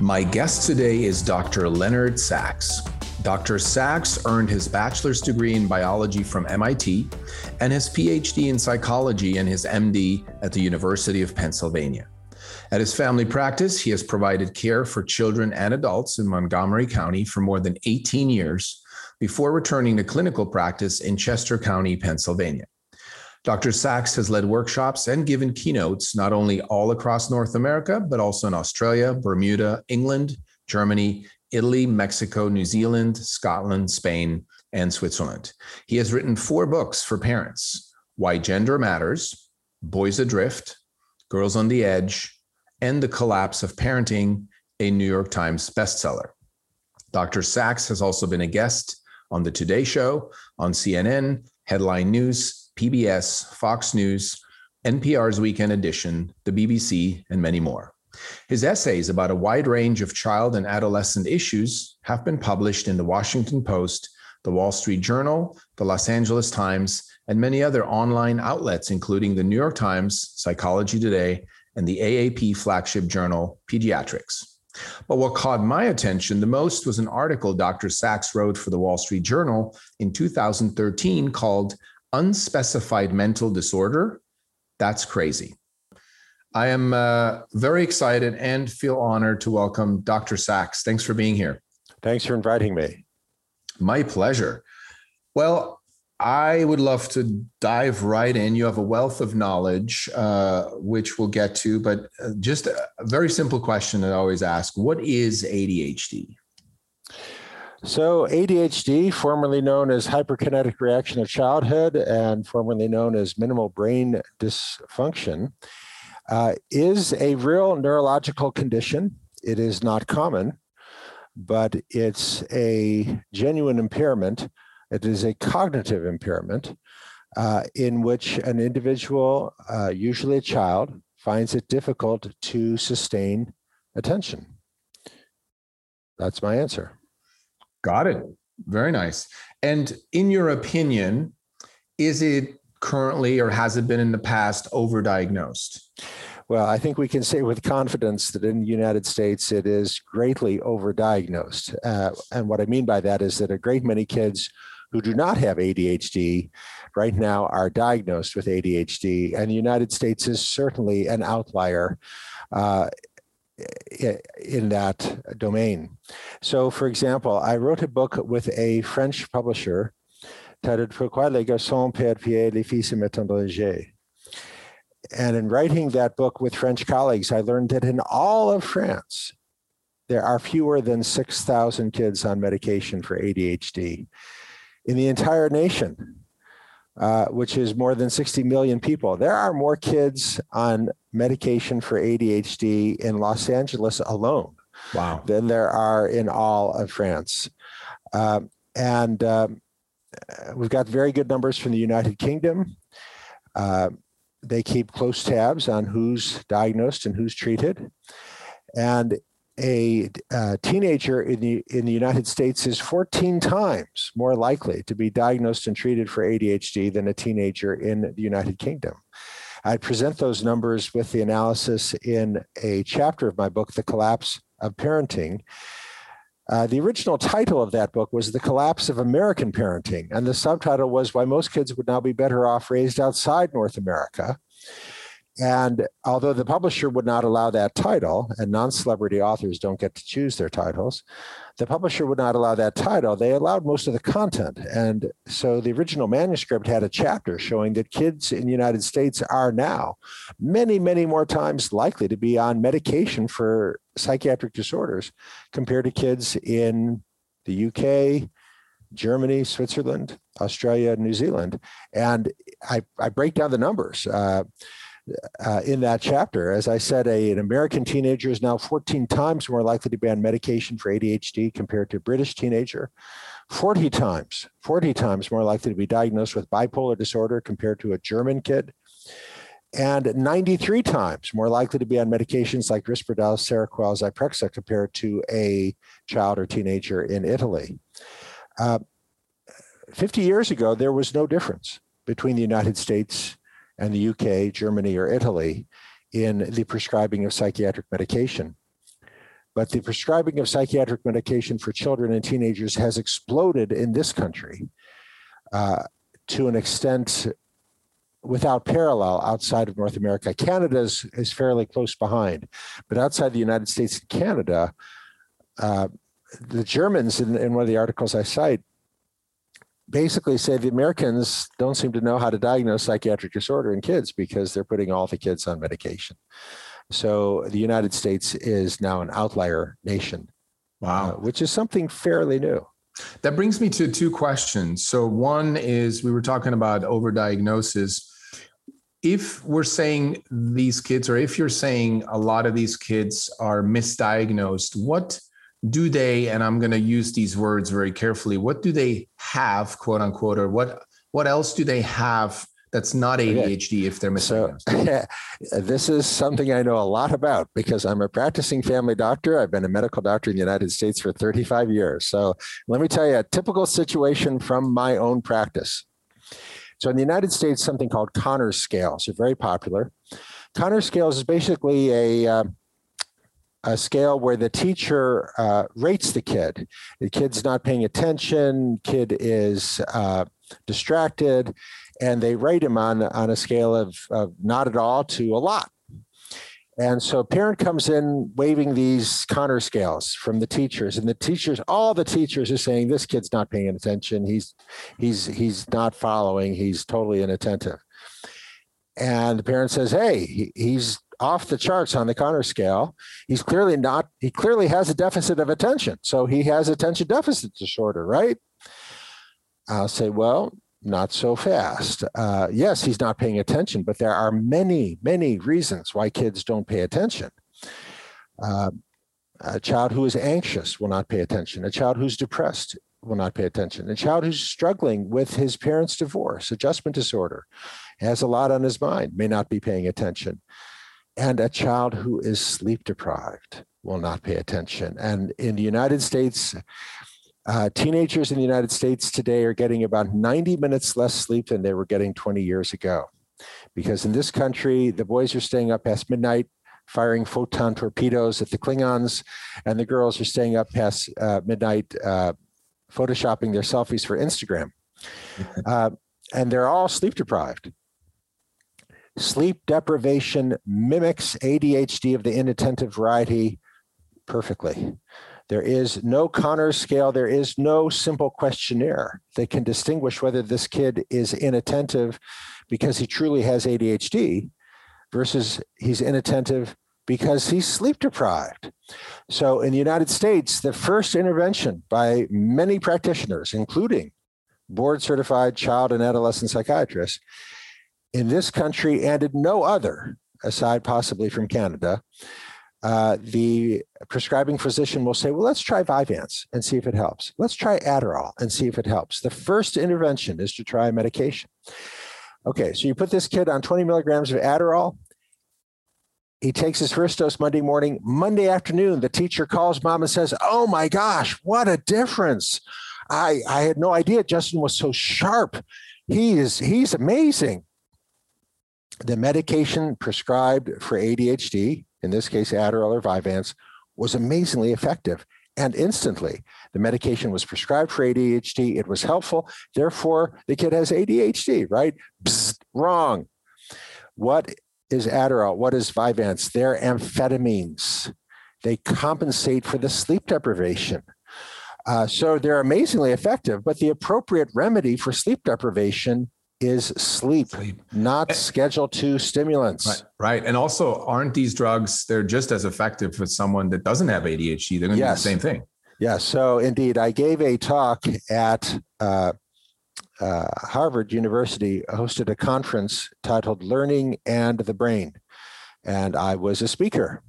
My guest today is Dr. Leonard Sax. Dr. Sax earned his bachelor's degree in biology from MIT and his PhD in psychology and his MD at the University of Pennsylvania. At his family practice, he has provided care for children and adults in Montgomery County for more than 18 years before returning to clinical practice in Chester County, Pennsylvania. Dr. Sax has led workshops and given keynotes not only all across North America, but also in Australia, Bermuda, England, Germany, Italy, Mexico, New Zealand, Scotland, Spain, and Switzerland. He has written four books for parents Why Gender Matters, Boys Adrift, Girls on the Edge, and The Collapse of Parenting, a New York Times bestseller. Dr. Sax has also been a guest on The Today Show, on CNN, Headline News, PBS, Fox News, NPR's Weekend Edition, the BBC, and many more. His essays about a wide range of child and adolescent issues have been published in the Washington Post, the Wall Street Journal, the Los Angeles Times, and many other online outlets, including the New York Times, Psychology Today, and the AAP flagship journal, Pediatrics. But what caught my attention the most was an article Dr. Sax wrote for the Wall Street Journal in 2013 called unspecified mental disorder, that's crazy. I am uh, very excited and feel honored to welcome Dr. Sax. Thanks for being here. Thanks for inviting me. My pleasure. Well, I would love to dive right in. You have a wealth of knowledge, uh, which we'll get to, but uh, just a very simple question that I always ask What is ADHD? So, ADHD, formerly known as hyperkinetic reaction of childhood and formerly known as minimal brain dysfunction, uh, is a real neurological condition. It is not common, but it's a genuine impairment. It is a cognitive impairment uh, in which an individual, uh, usually a child, finds it difficult to sustain attention. That's my answer. Got it. Very nice. And in your opinion, is it currently or has it been in the past overdiagnosed? Well, I think we can say with confidence that in the United States it is greatly overdiagnosed. Uh, and what I mean by that is that a great many kids who do not have ADHD right now are diagnosed with ADHD. And the United States is certainly an outlier. Uh, in that domain. So, for example, I wrote a book with a French publisher titled Pourquoi les garçons perdent pied, les filles se mettent en danger. And in writing that book with French colleagues, I learned that in all of France, there are fewer than 6,000 kids on medication for ADHD. In the entire nation, uh, which is more than 60 million people. There are more kids on medication for ADHD in Los Angeles alone wow. than there are in all of France. Um, and um, we've got very good numbers from the United Kingdom. Uh, they keep close tabs on who's diagnosed and who's treated. And a uh, teenager in the in the United States is 14 times more likely to be diagnosed and treated for ADHD than a teenager in the United Kingdom. I present those numbers with the analysis in a chapter of my book, The Collapse of Parenting. Uh, the original title of that book was The Collapse of American Parenting, and the subtitle was Why Most Kids Would Now Be Better Off Raised Outside North America. And although the publisher would not allow that title, and non celebrity authors don't get to choose their titles, the publisher would not allow that title. They allowed most of the content. And so the original manuscript had a chapter showing that kids in the United States are now many, many more times likely to be on medication for psychiatric disorders compared to kids in the UK, Germany, Switzerland, Australia, and New Zealand. And I, I break down the numbers. Uh, uh, in that chapter. As I said, a, an American teenager is now 14 times more likely to be on medication for ADHD compared to a British teenager. 40 times, 40 times more likely to be diagnosed with bipolar disorder compared to a German kid. And 93 times more likely to be on medications like Risperdal, Seroquel, Zyprexa compared to a child or teenager in Italy. Uh, 50 years ago, there was no difference between the United States and the UK, Germany, or Italy in the prescribing of psychiatric medication. But the prescribing of psychiatric medication for children and teenagers has exploded in this country uh, to an extent without parallel outside of North America. Canada is, fairly close behind, but outside the United States and Canada, uh, the Germans, in, in one of the articles I cite, basically say the Americans don't seem to know how to diagnose psychiatric disorder in kids because they're putting all the kids on medication. So the United States is now an outlier nation. Wow. Uh, which is something fairly new. That brings me to two questions. So one is we were talking about overdiagnosis. If we're saying these kids, or if you're saying a lot of these kids are misdiagnosed, what do they and i'm going to use these words very carefully what do they have quote unquote or what what else do they have that's not adhd okay. if they're misdiagnosed so, this is something i know a lot about because i'm a practicing family doctor. I've been a medical doctor in the united states for 35 years. So let me tell you a typical situation from my own practice. So in the united states something called conners scales are very popular. Conners scales is basically a uh, a scale where the teacher uh, rates the kid. The kid's not paying attention, kid is uh, distracted, and they rate him on, on a scale of, of not at all to a lot. And so parent comes in waving these Conners scales from the teachers, and the teachers, all the teachers are saying, this kid's not paying attention. He's he's he's not following, he's totally inattentive. And the parent says, Hey, he's off the charts on the Conners scale. He's clearly not, he clearly has a deficit of attention. So he has attention deficit disorder, right? I'll say, well, not so fast. Uh, yes, he's not paying attention, but there are many, many reasons why kids don't pay attention. Uh, a child who is anxious will not pay attention. A child who's depressed will not pay attention. A child who's struggling with his parents' divorce, adjustment disorder, has a lot on his mind, may not be paying attention. And a child who is sleep deprived will not pay attention. And in the United States, uh, teenagers in the United States today are getting about 90 minutes less sleep than they were getting 20 years ago. Because in this country, the boys are staying up past midnight firing photon torpedoes at the Klingons, and the girls are staying up past uh, midnight uh, photoshopping their selfies for Instagram. Uh, and they're all sleep deprived. Sleep deprivation mimics ADHD of the inattentive variety perfectly. There is no Conners scale. There is no simple questionnaire that can distinguish whether this kid is inattentive because he truly has ADHD versus he's inattentive because he's sleep deprived. So in the United States, the first intervention by many practitioners, including board certified child and adolescent psychiatrists, in this country and in no other, aside possibly from Canada, uh, the prescribing physician will say, well, let's try Vyvanse and see if it helps. Let's try Adderall and see if it helps. The first intervention is to try medication. Okay, so you put this kid on 20 milligrams of Adderall. He takes his first dose Monday morning. Monday afternoon, the teacher calls mom and says, Oh my gosh, what a difference. I, I had no idea Justin was so sharp. He is he's amazing the medication prescribed for ADHD, in this case Adderall or Vyvanse, was amazingly effective and instantly. The medication was prescribed for ADHD, it was helpful, therefore the kid has ADHD, right? Wrong. What is Adderall? What is Vyvanse? They're amphetamines. They compensate for the sleep deprivation. Uh, so they're amazingly effective, but the appropriate remedy for sleep deprivation is sleep, sleep. not eh, schedule two stimulants. Right, right. And also, aren't these drugs, they're just as effective for someone that doesn't have ADHD? They're going to yes. do the same thing. Yes. So, indeed, I gave a talk at uh, uh, Harvard University hosted a conference titled Learning and the Brain. And I was a speaker.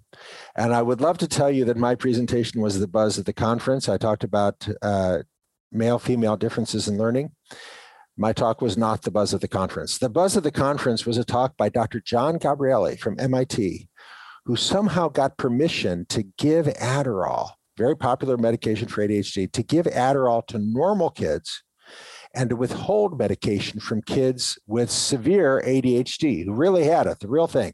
And I would love to tell you that my presentation was the buzz at the conference. I talked about uh, male female differences in learning. My talk was not the buzz of the conference. The buzz of the conference was a talk by Dr. John Gabrieli from MIT, who somehow got permission to give Adderall, very popular medication for ADHD, to give Adderall to normal kids and to withhold medication from kids with severe ADHD who really had it, the real thing.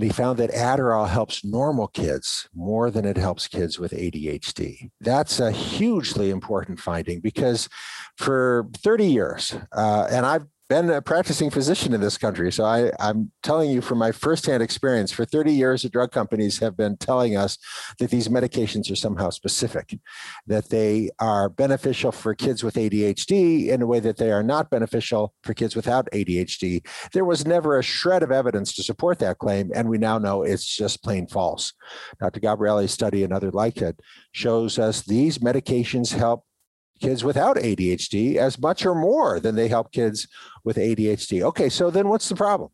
And he found that Adderall helps normal kids more than it helps kids with ADHD. That's a hugely important finding because for 30 years, uh, and I've been a practicing physician in this country. So I, am telling you from my firsthand experience, for 30 years, the drug companies have been telling us that these medications are somehow specific, that they are beneficial for kids with ADHD in a way that they are not beneficial for kids without ADHD. There was never a shred of evidence to support that claim, and we now know it's just plain false. Dr. Gabrieli's study and other like it shows us these medications help kids without ADHD as much or more than they help kids with ADHD. Okay, so then what's the problem?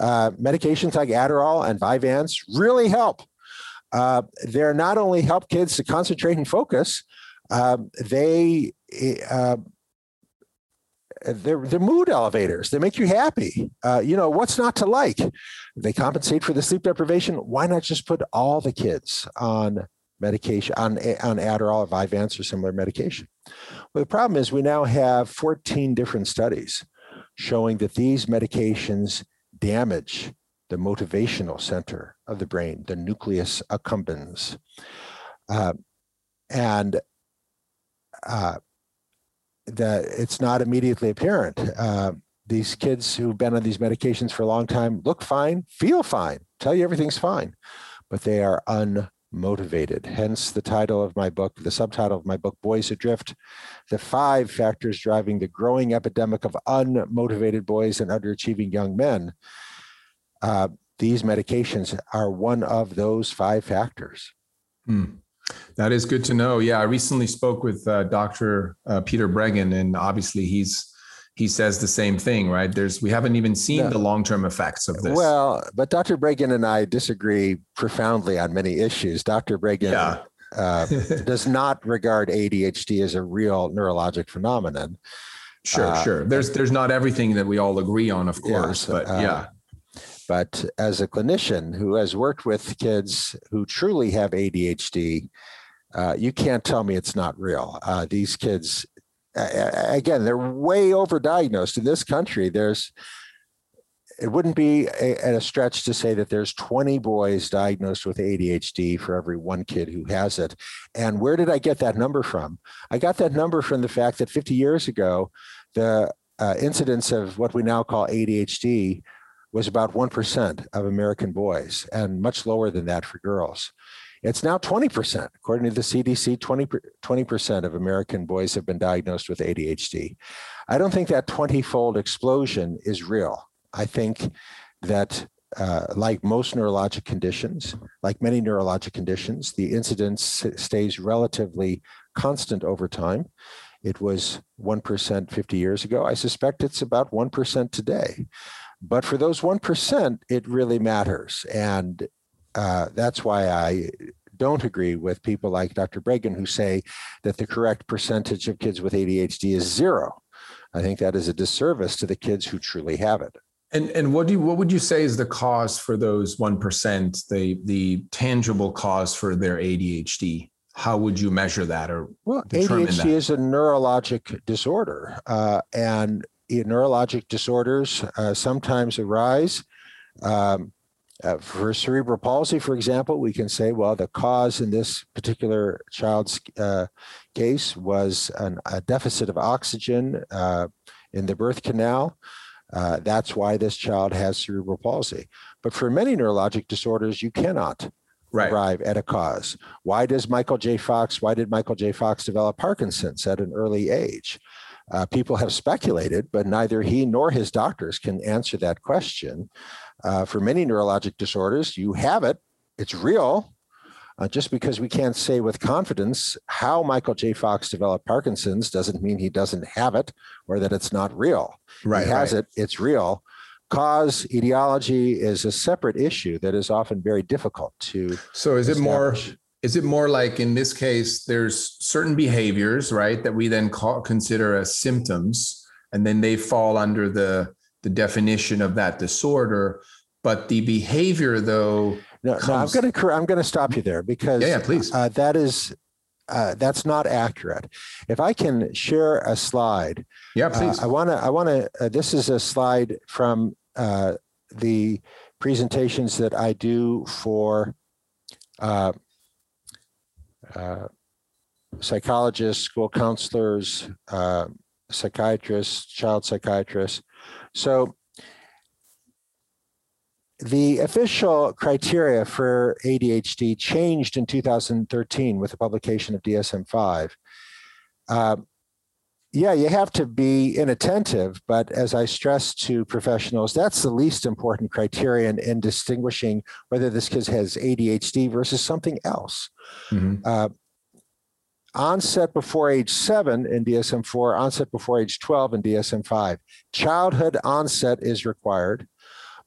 Uh, medications like Adderall and Vyvanse really help. Uh, they're not only help kids to concentrate and focus, um, they uh, they're, they're mood elevators. They make you happy. Uh, you know, what's not to like? They compensate for the sleep deprivation. Why not just put all the kids on medication on, on Adderall or Vyvanse or similar medication. Well, the problem is we now have 14 different studies showing that these medications damage the motivational center of the brain, the nucleus accumbens. Uh, and uh, that it's not immediately apparent. Uh, these kids who've been on these medications for a long time look fine, feel fine, tell you everything's fine, but they are un motivated. Hence the title of my book, the subtitle of my book, Boys Adrift, the five factors driving the growing epidemic of unmotivated boys and underachieving young men. Uh, these medications are one of those five factors. Hmm. That is good to know. Yeah, I recently spoke with uh, Dr. Uh, Peter Breggin, and obviously he's he says the same thing, right? There's we haven't even seen no. the long-term effects of this. Well, but Dr. Breggin and I disagree profoundly on many issues. Dr. Breggin yeah. uh, does not regard ADHD as a real neurologic phenomenon. Sure, uh, sure. There's there's not everything that we all agree on, of course, yes, but uh, yeah. But as a clinician who has worked with kids who truly have ADHD, uh, you can't tell me it's not real. Uh, these kids again, they're way overdiagnosed in this country. There's it wouldn't be a, a, stretch to say that there's 20 boys diagnosed with ADHD for every one kid who has it. And where did I get that number from? I got that number from the fact that 50 years ago, the uh, incidence of what we now call ADHD was about 1% of American boys and much lower than that for girls. It's now 20%. According to the CDC, 20, 20% of American boys have been diagnosed with ADHD. I don't think that 20 fold explosion is real. I think that, uh, like most neurologic conditions, like many neurologic conditions, the incidence stays relatively constant over time. It was 1% 50 years ago. I suspect it's about 1% today. But for those 1%, it really matters. And uh, that's why I don't agree with people like Dr. Breggin who say that the correct percentage of kids with ADHD is zero. I think that is a disservice to the kids who truly have it. And and what do you, what would you say is the cause for those one percent, the the tangible cause for their ADHD? How would you measure that or well, ADHD that? is a neurologic disorder, uh, and neurologic disorders uh, sometimes arise um, uh, for cerebral palsy, for example, we can say, well, the cause in this particular child's uh, case was an, a deficit of oxygen uh, in the birth canal. Uh, that's why this child has cerebral palsy. But for many neurologic disorders, you cannot right. arrive at a cause. Why does Michael J. Fox? Why did Michael J. Fox develop Parkinson's at an early age? Uh, people have speculated, but neither he nor his doctors can answer that question. Uh, for many neurologic disorders, you have it, it's real, Uh, just because we can't say with confidence how Michael J. Fox developed Parkinson's doesn't mean he doesn't have it or that it's not real. Right. He has right. it, it's real. Cause etiology is a separate issue that is often very difficult to. So is it more is it more like in this case there's certain behaviors, right, that we then call consider as symptoms and then they fall under the the definition of that disorder, but the behavior though No, no I'm going to I'm going to stop you there because Yeah, yeah, please. uh, that is uh, that's not accurate. If I can share a slide, Yeah, uh, please. I want to I want to. Uh, this is a slide from uh, the presentations that I do for uh, uh, psychologists, school counselors, uh, psychiatrists, child psychiatrists. So the official criteria for ADHD changed in 2013 with the publication of DSM-5. Uh, yeah, you have to be inattentive, but as I stress to professionals, that's the least important criterion in distinguishing whether this kid has ADHD versus something else. Mhm. Uh, onset before age seven in DSM-4, onset before age 12 in DSM-5. Childhood onset is required.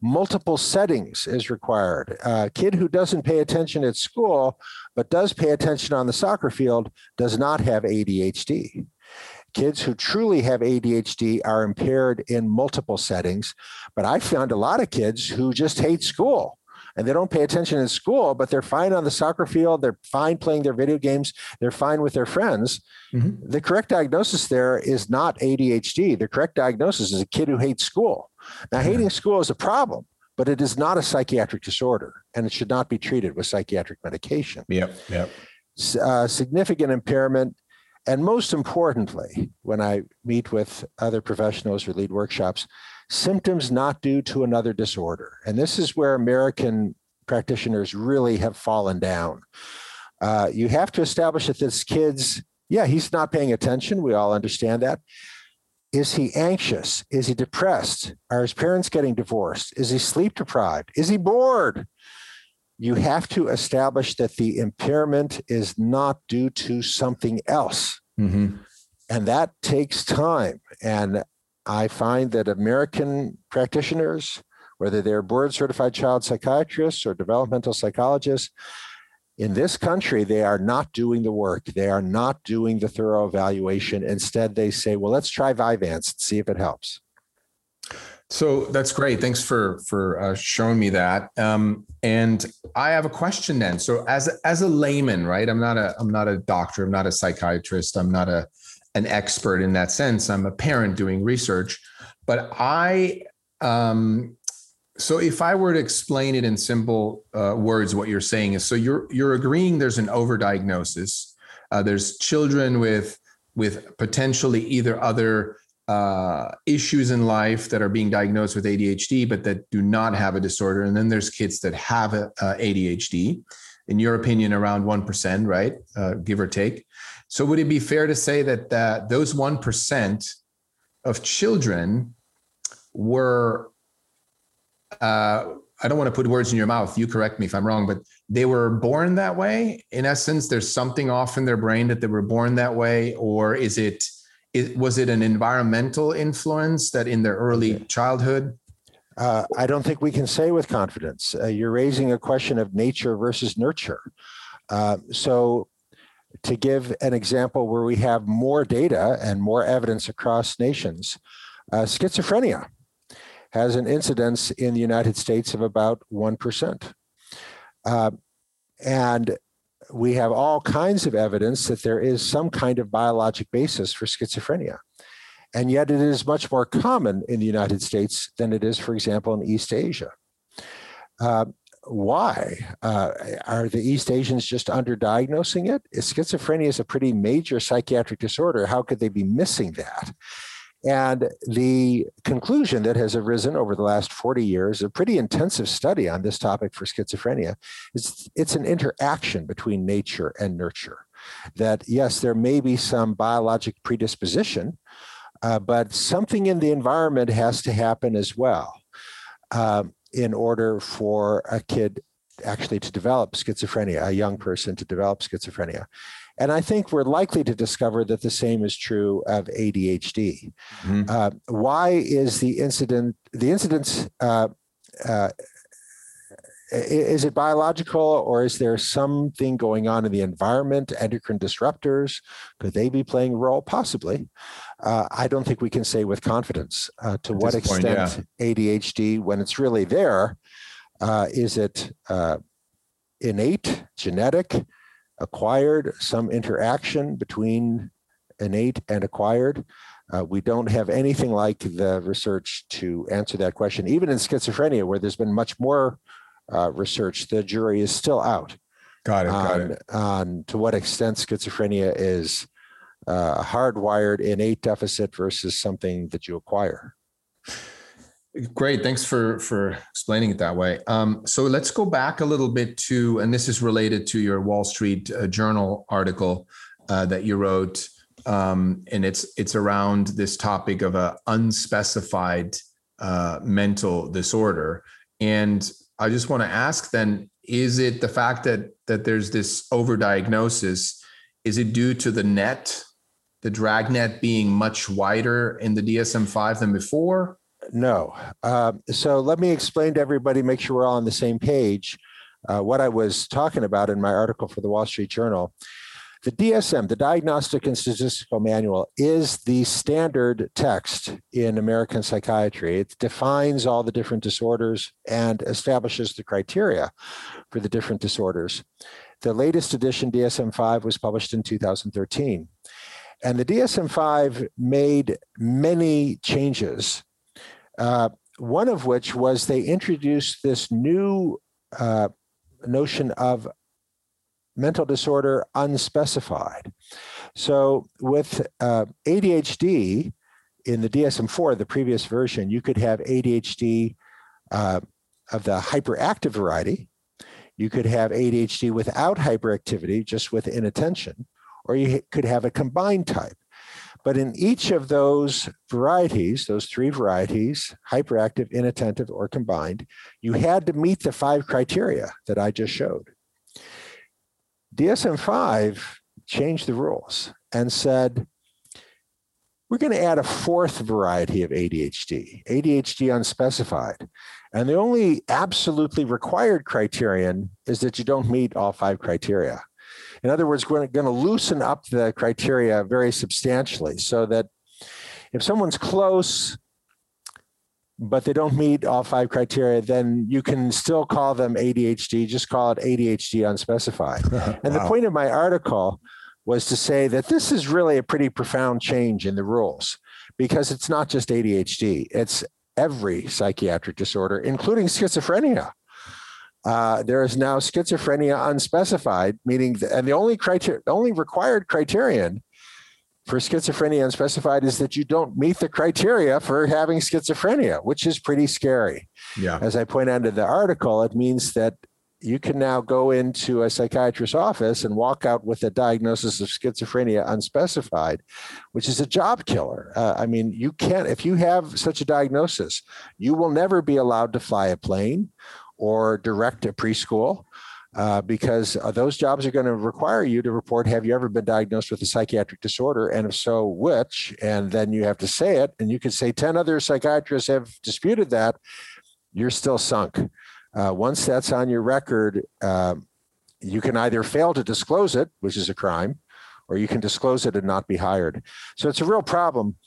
Multiple settings is required. A kid who doesn't pay attention at school, but does pay attention on the soccer field, does not have ADHD. Kids who truly have ADHD are impaired in multiple settings, but I found a lot of kids who just hate school and they don't pay attention in school, but they're fine on the soccer field. They're fine playing their video games. They're fine with their friends. Mhm. The correct diagnosis there is not ADHD. The correct diagnosis is a kid who hates school. Now, hating school is a problem, but it is not a psychiatric disorder and it should not be treated with psychiatric medication Yep, yep. uh, significant impairment. And most importantly, when I meet with other professionals or lead workshops, symptoms not due to another disorder. And this is where American practitioners really have fallen down. Uh, you have to establish that this kid's, yeah, he's not paying attention. We all understand that. Is he anxious? Is he depressed? Are his parents getting divorced? Is he sleep deprived? Is he bored? you have to establish that the impairment is not due to something else. hmm And that takes time. And I find that American practitioners, whether they're board certified child psychiatrists or developmental psychologists, in this country, they are not doing the work. They are not doing the thorough evaluation. Instead, they say, well, let's try Vyvanse and see if it helps. So that's great. Thanks for for uh, showing me that. Um, and I have a question then. So as as a layman, right? I'm not a I'm not a doctor. I'm not a psychiatrist. I'm not a an expert in that sense. I'm a parent doing research, but I um, so if I were to explain it in simple uh, words, what you're saying is so you're you're agreeing there's an overdiagnosis. Uh, there's children with with potentially either other uh, issues in life that are being diagnosed with ADHD, but that do not have a disorder. And then there's kids that have a, uh, ADHD. In your opinion, around one percent, right, uh, give or take. So would it be fair to say that that those one percent of children were uh, I don't want to put words in your mouth. You correct me if I'm wrong, but they were born that way. In essence, there's something off in their brain that they were born that way, or is it? it was it an environmental influence that in their early childhood? Uh, I don't think we can say with confidence. Uh, you're raising a question of nature versus nurture. Uh, so, to give an example where we have more data and more evidence across nations, uh, schizophrenia has an incidence in the United States of about 1%. Uh, and we have all kinds of evidence that there is some kind of biologic basis for schizophrenia. And yet it is much more common in the United States than it is, for example, in East Asia. Uh, why? Uh, are the East Asians just underdiagnosing it? Schizophrenia is a pretty major psychiatric disorder. How could they be missing that? And the conclusion that has arisen over the last 40 years, a pretty intensive study on this topic for schizophrenia, is it's an interaction between nature and nurture. That yes, there may be some biologic predisposition, uh, but something in the environment has to happen as well um, in order for a kid actually to develop schizophrenia, a young person to develop schizophrenia. And I think we're likely to discover that the same is true of ADHD. Mm-hmm. Uh, why is the incident, the incidence, uh, uh, is it biological or is there something going on in the environment, endocrine disruptors? Could they be playing a role? Possibly. Uh, I don't think we can say with confidence uh, to At what extent point, yeah. ADHD, when it's really there, uh, is it innate, genetic? acquired, some interaction between innate and acquired. Uh, we don't have anything like the research to answer that question. Even in schizophrenia, where there's been much more uh, research, the jury is still out. Got it. On, got it. on to what extent schizophrenia is uh, hardwired innate deficit versus something that you acquire. Great, thanks for for explaining it that way. Um, so let's go back a little bit to, and this is related to your Wall Street uh, Journal article uh, that you wrote, um, and it's it's around this topic of a unspecified uh, mental disorder. And I just want to ask then: Is it the fact that that there's this overdiagnosis? Is it due to the net, the dragnet being much wider in the DSM-5 than before? no. Uh, so let me explain to everybody, make sure we're all on the same page, uh, what I was talking about in my article for the Wall Street Journal. The DSM, the Diagnostic and Statistical Manual, is the standard text in American psychiatry. It defines all the different disorders and establishes the criteria for the different disorders. The latest edition, DSM 5, was published in 2013. And the DSM 5 made many changes uh, one of which was they introduced this new uh, notion of mental disorder unspecified. So with uh, ADHD in the DSM-4, the previous version, you could have ADHD uh, of the hyperactive variety. You could have ADHD without hyperactivity, just with inattention, or you could have a combined type. But in each of those varieties, those three varieties, hyperactive, inattentive, or combined, you had to meet the five criteria that I just showed. DSM 5 changed the rules and said, we're going to add a fourth variety of ADHD, ADHD unspecified. And the only absolutely required criterion is that you don't meet all five criteria. In other words, we're going to loosen up the criteria very substantially so that if someone's close, but they don't meet all five criteria, then you can still call them ADHD, just call it ADHD unspecified. and wow. the point of my article was to say that this is really a pretty profound change in the rules because it's not just ADHD, it's every psychiatric disorder, including schizophrenia. Uh, there is now schizophrenia unspecified, meaning, the, and the only criteria, the only required criterion for schizophrenia unspecified is that you don't meet the criteria for having schizophrenia, which is pretty scary. Yeah. As I point out in the article, it means that you can now go into a psychiatrist's office and walk out with a diagnosis of schizophrenia unspecified, which is a job killer. Uh, I mean, you can't, if you have such a diagnosis, you will never be allowed to fly a plane or direct a preschool. Uh, because uh, those jobs are going to require you to report have you ever been diagnosed with a psychiatric disorder? And if so which? And then you have to say it and you can say 10 other psychiatrists have disputed that you're still sunk. Uh, once that's on your record uh, you can either fail to disclose it which is a crime or you can disclose it and not be hired. So it's a real problem.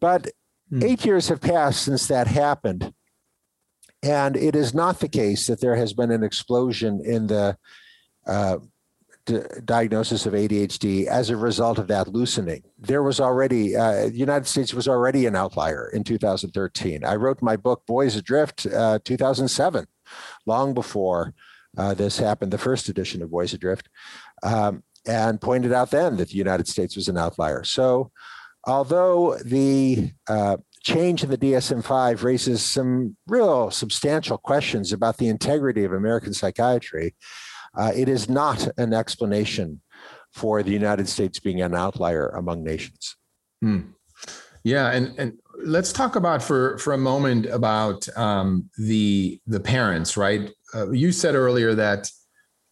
But mm. eight years have passed since that happened and it is not the case that there has been an explosion in the uh, d- diagnosis of ADHD as a result of that loosening. There was already, uh, the United States was already an outlier in 2013. I wrote my book, Boys Adrift, uh, 2007, long before uh, this happened, the first edition of Boys Adrift, um, and pointed out then that the United States was an outlier. So, although the uh, change in the DSM 5 raises some real substantial questions about the integrity of American psychiatry. Uh, it is not an explanation for the United States being an outlier among nations. Hmm. Yeah, and and let's talk about for for a moment about um, the the parents, right? uh, you said earlier that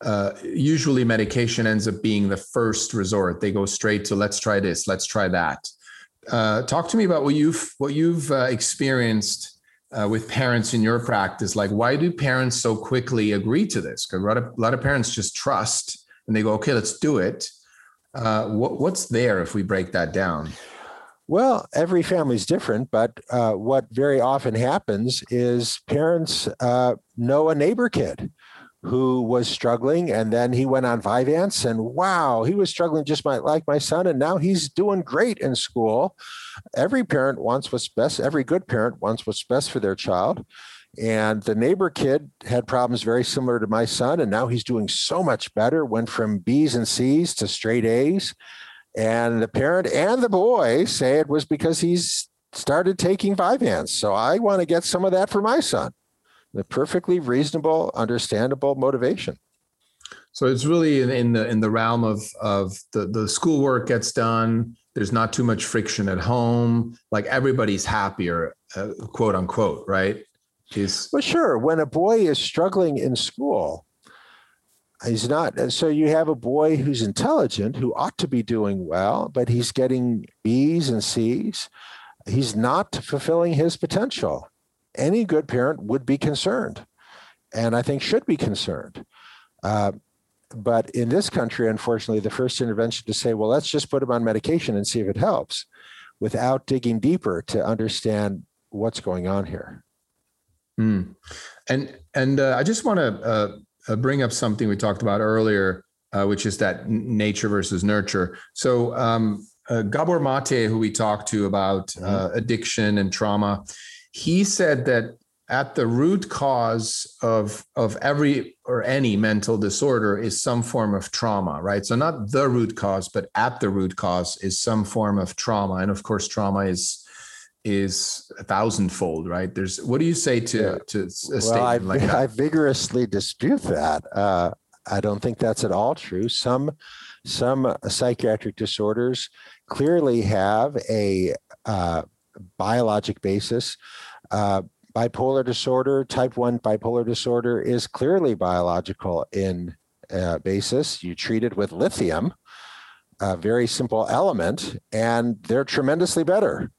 uh, usually medication ends up being the first resort. They go straight to let's try this, let's try that. Uh, talk to me about what you've what you've uh, experienced uh, with parents in your practice. Like, why do parents so quickly agree to this? Because a lot of, a lot of parents just trust and they go, okay, let's do it. Uh, what, what's there if we break that down? Well, every family is different, but uh, what very often happens is parents uh, know a neighbor kid who was struggling, and then he went on Vyvanse, and wow, he was struggling just my, like my son, and now he's doing great in school. Every parent wants what's best. Every good parent wants what's best for their child. And the neighbor kid had problems very similar to my son, and now he's doing so much better. Went from B's and C's to straight A's and the parent and the boy say it was because he's started taking Vyvanse. So I want to get some of that for my son. The perfectly reasonable, understandable motivation. So it's really in, in the in the realm of of the the schoolwork gets done. There's not too much friction at home. Like everybody's happier, uh, quote unquote, right? He's well, sure. When a boy is struggling in school, he's not so you have a boy who's intelligent who ought to be doing well but he's getting b's and c's he's not fulfilling his potential any good parent would be concerned and i think should be concerned uh, but in this country unfortunately the first intervention to say well let's just put him on medication and see if it helps without digging deeper to understand what's going on here mm. and and uh, i just want to uh, uh, bring up something we talked about earlier, uh, which is that nature versus nurture. So um, uh, Gabor Mate, who we talked to about mm-hmm. Uh, addiction and trauma, he said that at the root cause of of every or any mental disorder is some form of trauma right so not the root cause but at the root cause is some form of trauma and of course trauma is is a thousandfold, right? There's what do you say to yeah. to a well, I, like that? I vigorously dispute that. Uh, I don't think that's at all true. Some some psychiatric disorders clearly have a uh, biologic basis. Uh, bipolar disorder, type 1 bipolar disorder, is clearly biological in uh, basis. You treat it with lithium, a very simple element, and they're tremendously better.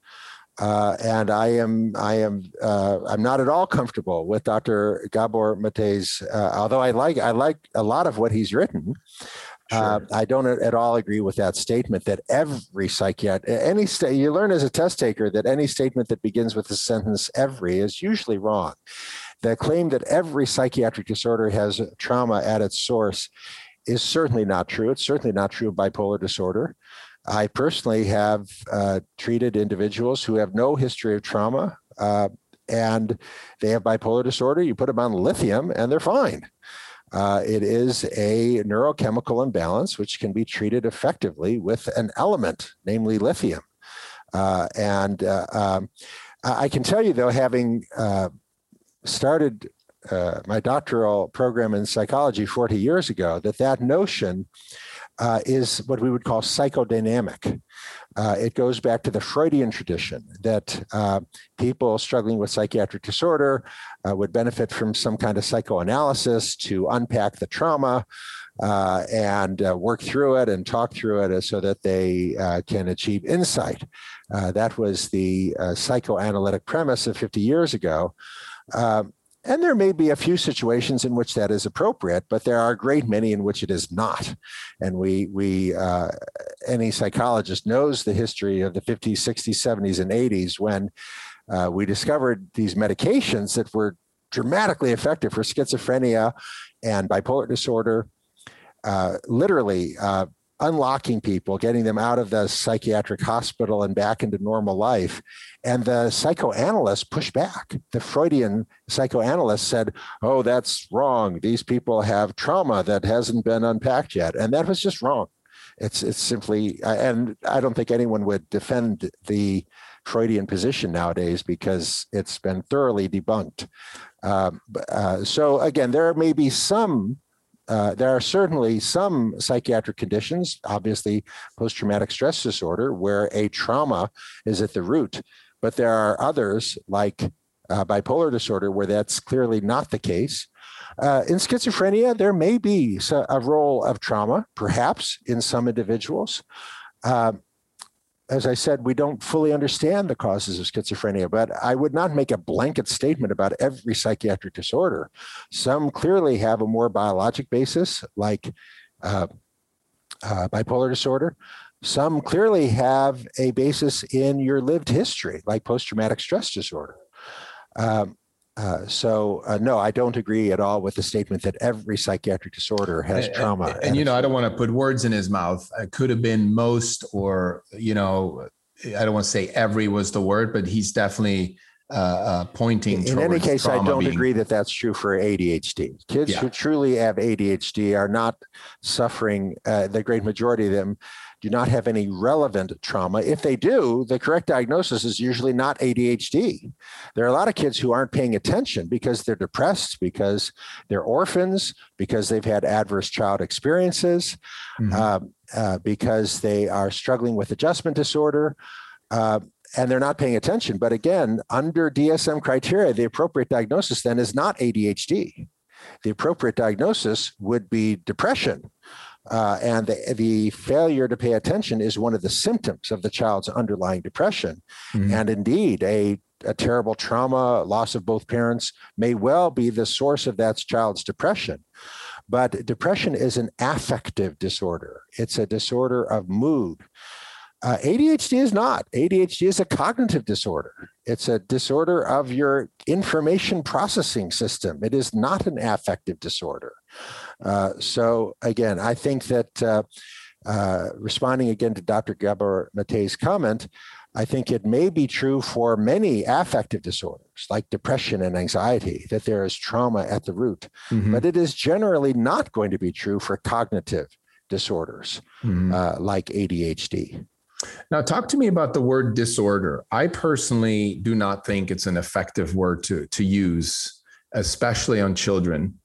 Uh, and I am I am uh, I'm not at all comfortable with Dr. Gabor Mate's. Uh, although I like I like a lot of what he's written. Uh. I don't at all agree with that statement that every psychiatrist, any sta- you learn as a test taker that any statement that begins with the sentence "every" is usually wrong. The claim that every psychiatric disorder has trauma at its source is certainly not true. It's certainly not true of bipolar disorder. I personally have uh, treated individuals who have no history of trauma uh, and they have bipolar disorder. You put them on lithium and they're fine. Uh, it is a neurochemical imbalance which can be treated effectively with an element, namely lithium. Uh, and uh, um, I can tell you, though, having uh, started my doctoral program in psychology 40 years ago, that that notion uh, is what we would call psychodynamic. Uh, it goes back to the Freudian tradition that uh, people struggling with psychiatric disorder uh, would benefit from some kind of psychoanalysis to unpack the trauma uh, and uh, work through it and talk through it so that they can achieve insight. that was the psychoanalytic premise of 50 years ago. And there may be a few situations in which that is appropriate, but there are a great many in which it is not. And we, we uh, any psychologist knows the history of the 50s, 60s, 70s, and 80s when uh, we discovered these medications that were dramatically effective for schizophrenia and bipolar disorder. Uh, literally, uh, unlocking people, getting them out of the psychiatric hospital and back into normal life. And the psychoanalysts pushed back. The Freudian psychoanalyst said, Oh, that's wrong. These people have trauma that hasn't been unpacked yet. And that was just wrong. It's, it's simply, and I don't think anyone would defend the Freudian position nowadays because it's been thoroughly debunked. Uh, uh, so again, there may be some uh, there are certainly some psychiatric conditions, obviously post traumatic stress disorder, where a trauma is at the root. But there are others, like uh, bipolar disorder, where that's clearly not the case. Uh, in schizophrenia, there may be a role of trauma, perhaps in some individuals. Uh, as I said, we don't fully understand the causes of schizophrenia, but I would not make a blanket statement about every psychiatric disorder. Some clearly have a more biologic basis, like uh, uh, bipolar disorder. Some clearly have a basis in your lived history, like post traumatic stress disorder. Um, uh, so uh, no, I don't agree at all with the statement that every psychiatric disorder has and, trauma. And, and you know, I don't want to put words in his mouth. It could have been most, or you know, I don't want to say every was the word, but he's definitely uh, uh, pointing. In any case, I don't being... agree that that's true for ADHD. Kids yeah. who truly have ADHD are not suffering. Uh, the great majority of them do not have any relevant trauma. If they do, the correct diagnosis is usually not ADHD. There are a lot of kids who aren't paying attention because they're depressed, because they're orphans, because they've had adverse child experiences, mm-hmm. uh, uh, because they are struggling with adjustment disorder. Uh, and they're not paying attention. But again, under DSM criteria, the appropriate diagnosis then is not ADHD. The appropriate diagnosis would be depression uh, and the, the failure to pay attention is one of the symptoms of the child's underlying depression. Mm-hmm. And indeed, a, a terrible trauma, loss of both parents, may well be the source of that child's depression. But depression is an affective disorder, it's a disorder of mood. Uh, ADHD is not. ADHD is a cognitive disorder. It's a disorder of your information processing system. It is not an affective disorder. Uh, so, again, I think that uh, uh, responding again to Dr. Gabor Mate's comment, I think it may be true for many affective disorders like depression and anxiety that there is trauma at the root, mm-hmm. but it is generally not going to be true for cognitive disorders mm-hmm. uh, like ADHD. Now, talk to me about the word disorder. I personally do not think it's an effective word to, to use, especially on children.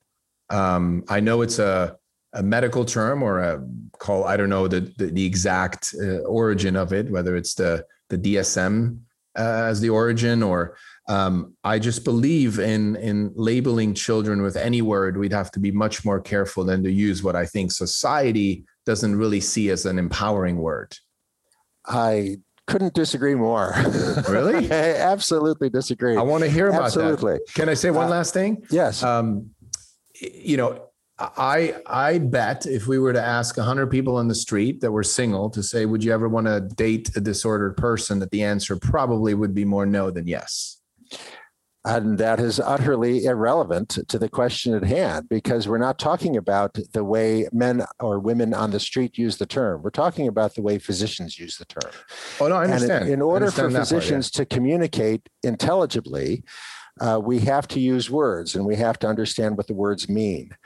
Um, I know it's a, a medical term or a call, I don't know the, the, the exact uh, origin of it, whether it's the, the DSM uh, as the origin or um, I just believe in in labeling children with any word. We'd have to be much more careful than to use what I think society doesn't really see as an empowering word. I couldn't disagree more. Really? I absolutely disagree. I want to hear about absolutely. that. Can I say one uh, last thing? Yes. Um, you know, I I bet if we were to ask 100 people on the street that were single to say, would you ever want to date a disordered person, that the answer probably would be more no than yes. And that is utterly irrelevant to the question at hand because we're not talking about the way men or women on the street use the term. We're talking about the way physicians use the term. Oh, no, I understand. And in order for physicians part, yeah. to communicate intelligibly, uh, we have to use words and we have to understand what the words mean.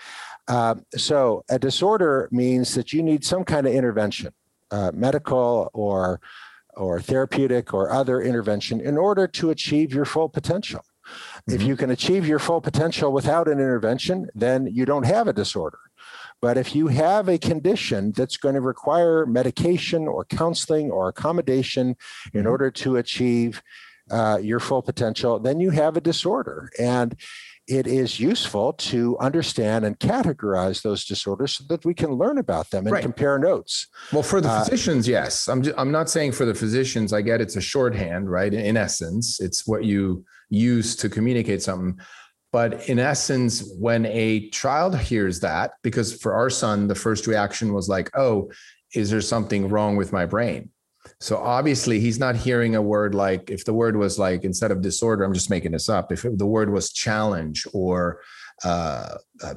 Uh, so, a disorder means that you need some kind of intervention, uh, medical or or therapeutic or other intervention in order to achieve your full potential. Mm-hmm. If you can achieve your full potential without an intervention, then you don't have a disorder. But if you have a condition that's going to require medication or counseling or accommodation in mm-hmm. order to achieve uh, your full potential, then you have a disorder. And it is useful to understand and categorize those disorders so that we can learn about them and right. compare notes. Well, for the uh, physicians, yes. I'm, just, I'm not saying for the physicians, I get it's a shorthand, right? In essence, it's what you use to communicate something. But in essence, when a child hears that, because for our son, the first reaction was like, oh, is there something wrong with my brain? So obviously, he's not hearing a word like, if the word was like, instead of disorder, I'm just making this up, if the word was challenge or, uh, uh,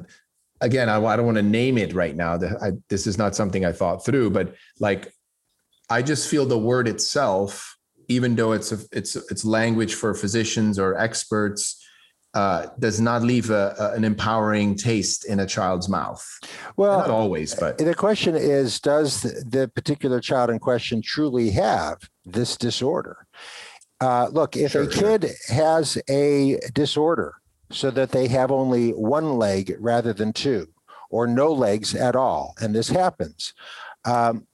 again, I, I, don't want to name it right now. I, this is not something I thought through, but like, I just feel the word itself even though it's a, it's it's language for physicians or experts, uh, does not leave a, a, an empowering taste in a child's mouth. Well, not always, but the question is: Does the particular child in question truly have this disorder? Uh, look, if sure, a kid sure. has a disorder so that they have only one leg rather than two, or no legs at all, and this happens. Um,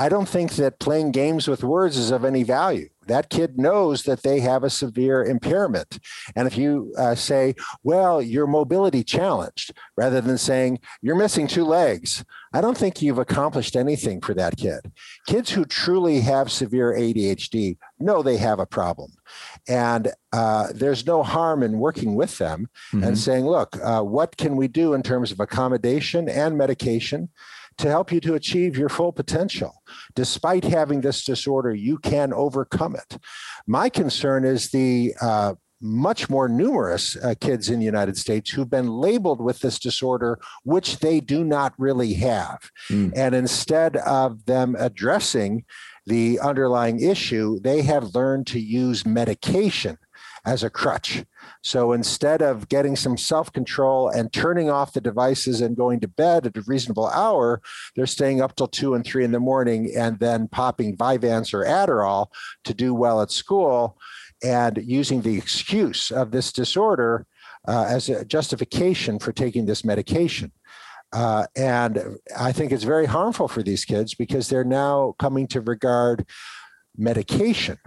I don't think that playing games with words is of any value. that kid knows that they have a severe impairment. And if you uh, say, well, you're mobility challenged, rather than saying, you're missing two legs, I don't think you've accomplished anything for that kid. Kids who truly have severe ADHD know they have a problem. And uh, there's no harm in working with them mm-hmm. and saying, look, uh, what can we do in terms of accommodation and medication? To help you to achieve your full potential. Despite having this disorder, you can overcome it. My concern is the uh, much more numerous uh, kids in the United States who've been labeled with this disorder, which they do not really have. Mm. And instead of them addressing the underlying issue, they have learned to use medication as a crutch. So instead of getting some self control and turning off the devices and going to bed at a reasonable hour, they're staying up till two and three in the morning and then popping Vyvanse or Adderall to do well at school and using the excuse of this disorder uh, as a justification for taking this medication. Uh, and I think it's very harmful for these kids because they're now coming to regard medication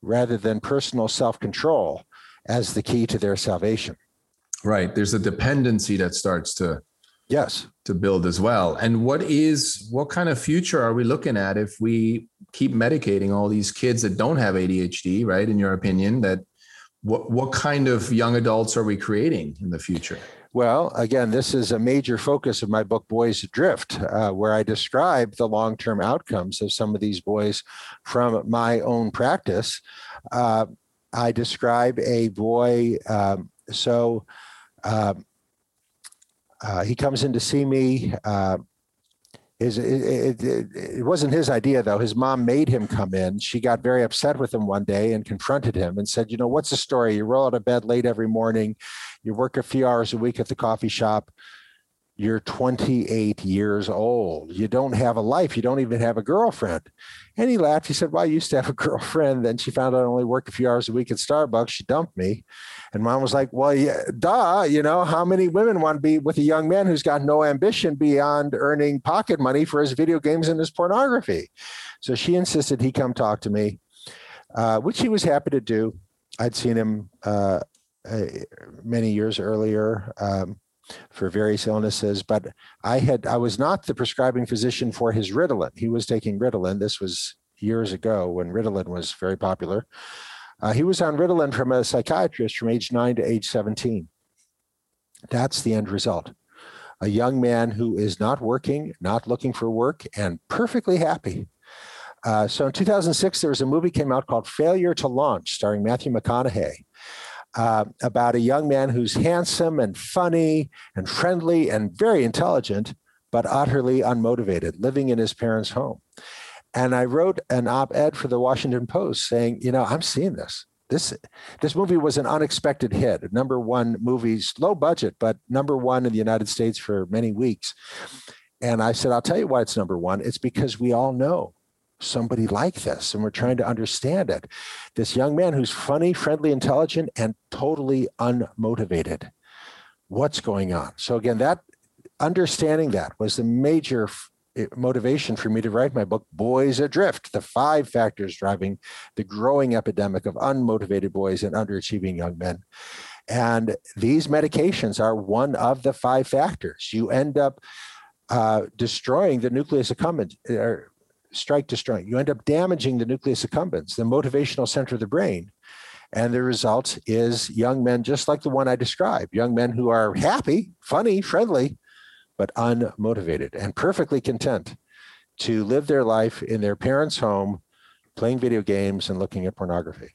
rather than personal self control as the key to their salvation. Right. There's a dependency that starts to yes to build as well. And what is what kind of future are we looking at if we keep medicating all these kids that don't have ADHD, right? In your opinion, that what what kind of young adults are we creating in the future? Well, again, this is a major focus of my book, Boys Adrift, uh, where I describe the long term outcomes of some of these boys from my own practice. Uh, I describe a boy. Um, so um, uh, he comes in to see me. Uh, his, it, it, it, wasn't his idea though. His mom made him come in. She got very upset with him one day and confronted him and said, "You know, what's the story? You roll out of bed late every morning. You work a few hours a week at the coffee shop you're 28 years old. You don't have a life. You don't even have a girlfriend. And he laughed. He said, Well, I used to have a girlfriend. Then she found out I only work a few hours a week at Starbucks. She dumped me. And mom was like, Well, yeah, duh. You know, how many women want to be with a young man who's got no ambition beyond earning pocket money for his video games and his pornography? So she insisted he come talk to me, uh, which he was happy to do. I'd seen him uh, uh, many years earlier. Um, for various illnesses. But I had I was not the prescribing physician for his Ritalin. He was taking Ritalin. This was years ago when Ritalin was very popular. Uh, he was on Ritalin from a psychiatrist from age nine to age 17. That's the end result. A young man who is not working, not looking for work, and perfectly happy. Uh, so in 2006, there was a movie came out called Failure to Launch, starring Matthew McConaughey uh, about a young man who's handsome and funny and friendly and very intelligent, but utterly unmotivated, living in his parents' home. And I wrote an op ed for the Washington Post saying, you know, I'm seeing this. This, this movie was an unexpected hit, number one movies, low budget, but number one in the United States for many weeks. And I said, I'll tell you why it's number one. It's because we all know somebody like this and we're trying to understand it. This young man who's funny, friendly, intelligent, and totally unmotivated. What's going on? So, again, that understanding that was the major eh, motivation for me to write my book, Boys Adrift The Five Factors Driving the Growing Epidemic of Unmotivated Boys and Underachieving Young Men. And these medications are one of the five factors. You end up uh, destroying the nucleus accumbens, strike to strike. You end up damaging the nucleus accumbens, the motivational center of the brain. And the result is young men just like the one I described young men who are happy, funny, friendly, but unmotivated and perfectly content to live their life in their parents' home, playing video games and looking at pornography.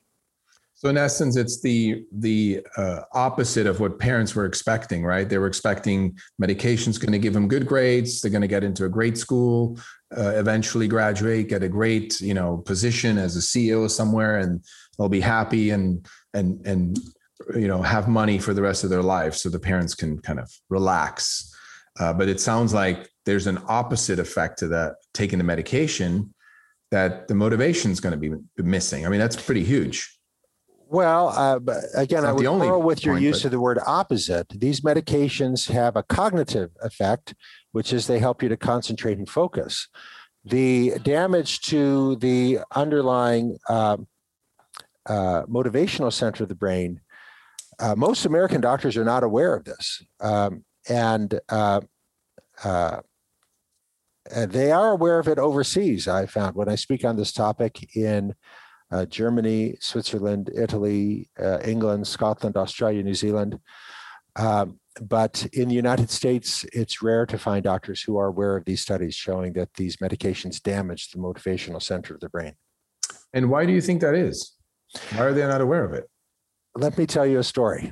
So in essence, it's the the uh, opposite of what parents were expecting, right? They were expecting medication's going to give them good grades. They're going to get into a great school, uh, eventually graduate, get a great you know position as a CEO somewhere, and they'll be happy and and and you know have money for the rest of their life, so the parents can kind of relax. Uh, but it sounds like there's an opposite effect to that taking the medication that the motivation is going to be missing. I mean, that's pretty huge. Well, uh, again, I would quarrel with your point, use but... of the word opposite. These medications have a cognitive effect, which is they help you to concentrate and focus. The damage to the underlying uh, uh, motivational center of the brain, uh, most American doctors are not aware of this. Um, and uh, uh, they are aware of it overseas, I found, when I speak on this topic in uh, Germany, Switzerland, Italy, uh, England, Scotland, Australia, New Zealand. Um, but in the United States, it's rare to find doctors who are aware of these studies showing that these medications damage the motivational center of the brain. And why do you think that is? Why are they not aware of it? Let me tell you a story.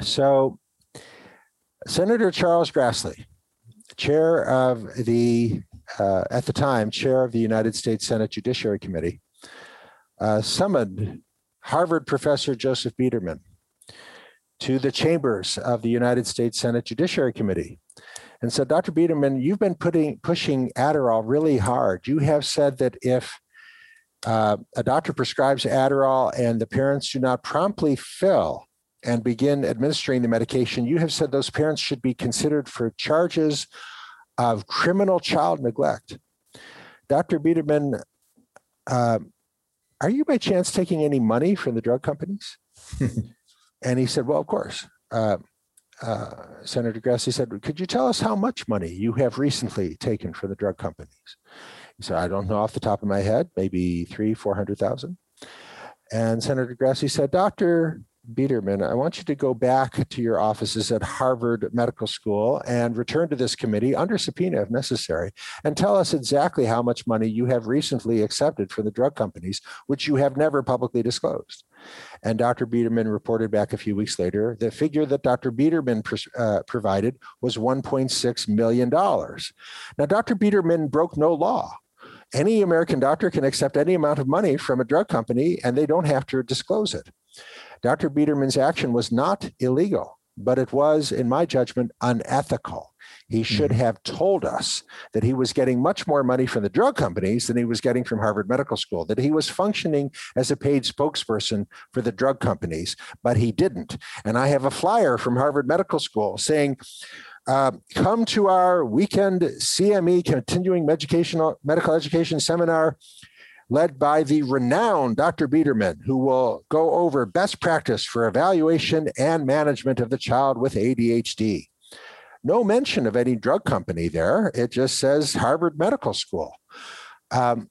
So, Senator Charles Grassley, chair of the, uh, at the time, chair of the United States Senate Judiciary Committee, uh, summoned Harvard professor Joseph Biederman to the chambers of the United States Senate Judiciary Committee and said, Dr. Biederman, you've been putting pushing Adderall really hard. You have said that if uh, a doctor prescribes Adderall and the parents do not promptly fill and begin administering the medication, you have said those parents should be considered for charges of criminal child neglect. Dr. Biederman, uh, are you by chance taking any money from the drug companies? and he said, Well, of course. Uh, uh, Senator Grassley said, Could you tell us how much money you have recently taken from the drug companies? He said, I don't know off the top of my head, maybe three, 400,000. And Senator Grassley said, Dr. Biederman, I want you to go back to your offices at Harvard Medical School and return to this committee under subpoena if necessary, and tell us exactly how much money you have recently accepted from the drug companies, which you have never publicly disclosed. And Dr. Biederman reported back a few weeks later the figure that Dr. Biederman uh, provided was $1.6 million. Now, Dr. Biederman broke no law. Any American doctor can accept any amount of money from a drug company and they don't have to disclose it. Dr. Biederman's action was not illegal, but it was, in my judgment, unethical. He should mm-hmm. have told us that he was getting much more money from the drug companies than he was getting from Harvard Medical School, that he was functioning as a paid spokesperson for the drug companies, but he didn't. And I have a flyer from Harvard Medical School saying, uh, come to our weekend CME continuing medical education seminar led by the renowned Dr. Biederman, who will go over best practice for evaluation and management of the child with ADHD. No mention of any drug company there. It just says Harvard Medical School. Um,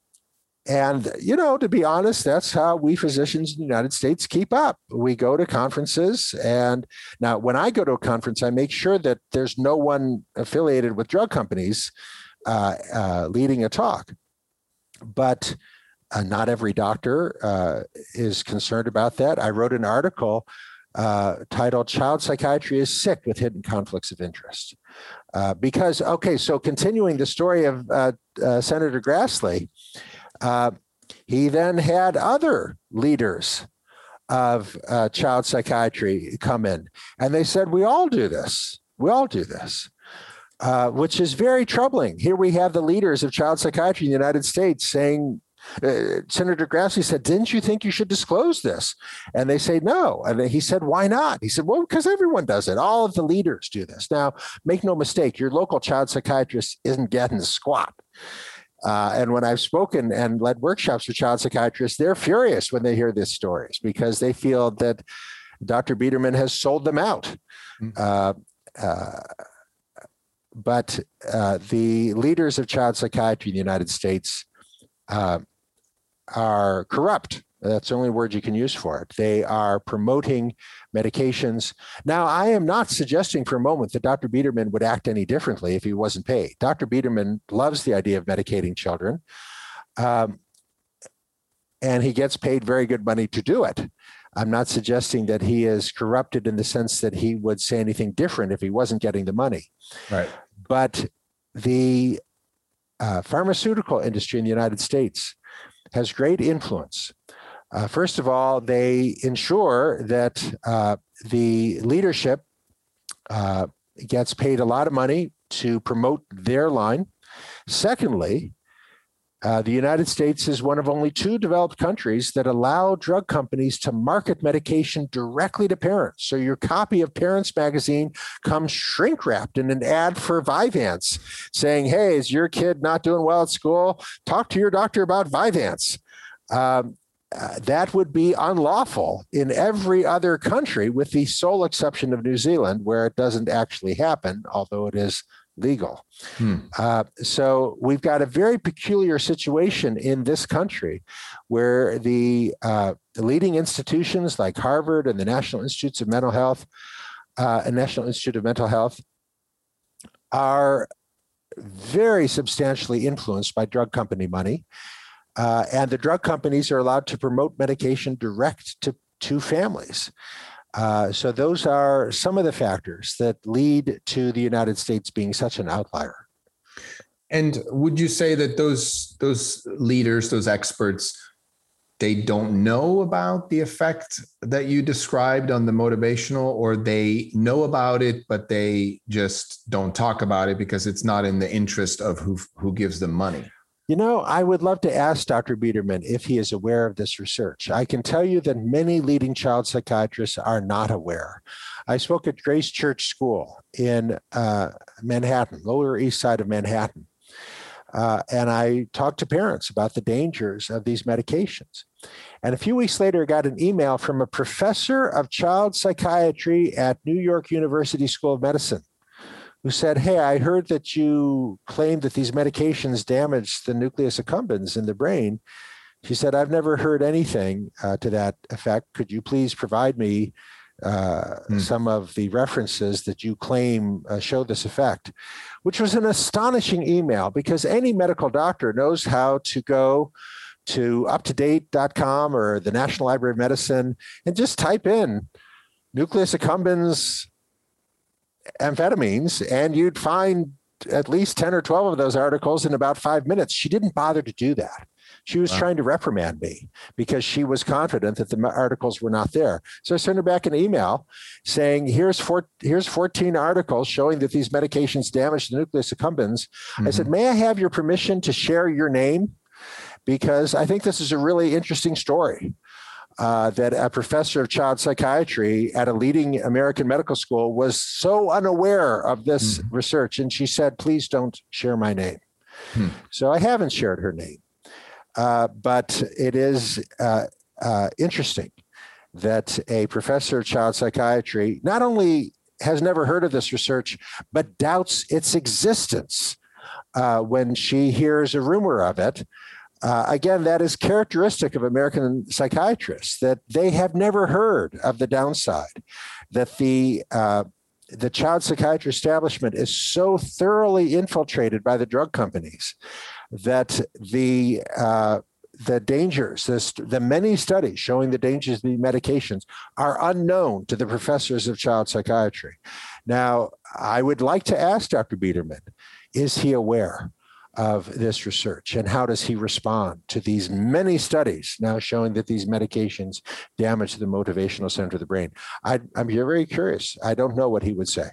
and, you know, to be honest, that's how we physicians in the United States keep up. We go to conferences. And now, when I go to a conference, I make sure that there's no one affiliated with drug companies uh, uh, leading a talk. But uh, not every doctor uh, is concerned about that. I wrote an article uh, titled Child Psychiatry is Sick with Hidden Conflicts of Interest. Uh, because, okay, so continuing the story of uh, uh, Senator Grassley, he then had other leaders of child psychiatry come in, and they said, We all do this. We all do this. Uh, which is very troubling. Here we have the leaders of child psychiatry in the United States saying uh, Senator Grassley said, Didn't you think you should disclose this? And they say, No. And he said, Why not? He said, Well, because everyone does it. All of the leaders do this. Now, make no mistake, your local child psychiatrist isn't getting squat. Uh, and when I've spoken and led workshops for child psychiatrists, they're furious when they hear these stories because they feel that Dr. Biederman has sold them out. Mm-hmm. Uh, uh, but uh, the leaders of child psychiatry in the United States uh, are corrupt. That's the only word you can use for it. They are promoting medications. Now, I am not suggesting for a moment that Dr. Biederman would act any differently if he wasn't paid. Dr. Biederman loves the idea of medicating children, um, and he gets paid very good money to do it. I'm not suggesting that he is corrupted in the sense that he would say anything different if he wasn't getting the money. Right. But the uh, pharmaceutical industry in the United States has great influence. Uh, first of all, they ensure that uh, the leadership uh, gets paid a lot of money to promote their line. Secondly, uh, the United States is one of only two developed countries that allow drug companies to market medication directly to parents. So your copy of Parents Magazine comes shrink wrapped in an ad for Vyvanse saying, Hey, is your kid not doing well at school? Talk to your doctor about Vyvanse. Um, uh, that would be unlawful in every other country, with the sole exception of New Zealand, where it doesn't actually happen, although it is legal. Hmm. Uh, so we've got a very peculiar situation in this country where the, uh, the leading institutions like Harvard and the National Institutes of Mental Health uh, and National Institute of Mental Health are very substantially influenced by drug company money. Uh, and the drug companies are allowed to promote medication direct to, to families. Uh, so those are some of the factors that lead to the United States being such an outlier. And would you say that those those leaders, those experts, they don't know about the effect that you described on the motivational, or they know about it but they just don't talk about it because it's not in the interest of who who gives them money? You know, I would love to ask Dr. Biederman if he is aware of this research. I can tell you that many leading child psychiatrists are not aware. I spoke at Grace Church School in uh, Manhattan, Lower East Side of Manhattan. Uh, and I talked to parents about the dangers of these medications. And a few weeks later, I got an email from a professor of child psychiatry at New York University School of Medicine who said, Hey, I heard that you claimed that these medications damage the nucleus accumbens in the brain. She said, I've never heard anything uh, to that effect. Could you please provide me uh, mm. some of the references that you claim uh, show this effect? Which was an astonishing email because any medical doctor knows how to go to uptodate.com or the National Library of Medicine and just type in nucleus accumbens amphetamines, and you'd find at least 10 or 12 of those articles in about five minutes. She didn't bother to do that. She was wow. trying to reprimand me because she was confident that the articles were not there. So I sent her back an email saying, "Here's four, here's 14 articles showing that these medications damage the nucleus accumbens." Mm-hmm. I said, mm-hmm. "May I have your permission to share your name?" Because I think this is a really interesting story uh, that a professor of child psychiatry at a leading American medical school was so unaware of this mm research. And she said, please don't share my name. Hmm. So I haven't shared her name. Uh, but it is uh, uh interesting that a professor of child psychiatry not only has never heard of this research, but doubts its existence uh, when she hears a rumor of it. Uh, again, that is characteristic of American psychiatrists that they have never heard of the downside, that the uh, the child psychiatry establishment is so thoroughly infiltrated by the drug companies that the uh, the dangers, this, the many studies showing the dangers of the medications are unknown to the professors of child psychiatry. Now, I would like to ask Dr. Biederman, is he aware? Of this research and how does he respond to these many studies now showing that these medications damage the motivational center of the brain? I, i'm very curious. I don't know what he would say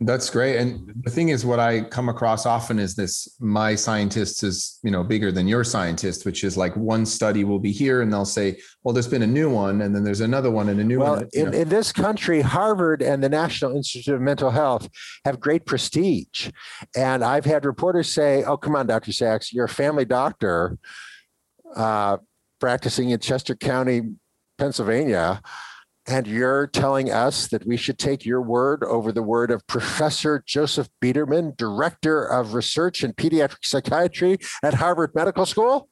that's great. And the thing is, what I come across often is this my scientist is, you know, bigger than your scientist, which is like one study will be here and they'll say, well, there's been a new one, and then there's another one and a new well, one. In, in this country, Harvard and the National Institute of Mental Health have great prestige. And I've had reporters say, oh, come on, Dr. Sax, you're a family doctor uh, practicing in Chester County, Pennsylvania and you're telling us that we should take your word over the word of Professor Joseph Biederman, Director of Research in Pediatric Psychiatry at Harvard Medical School?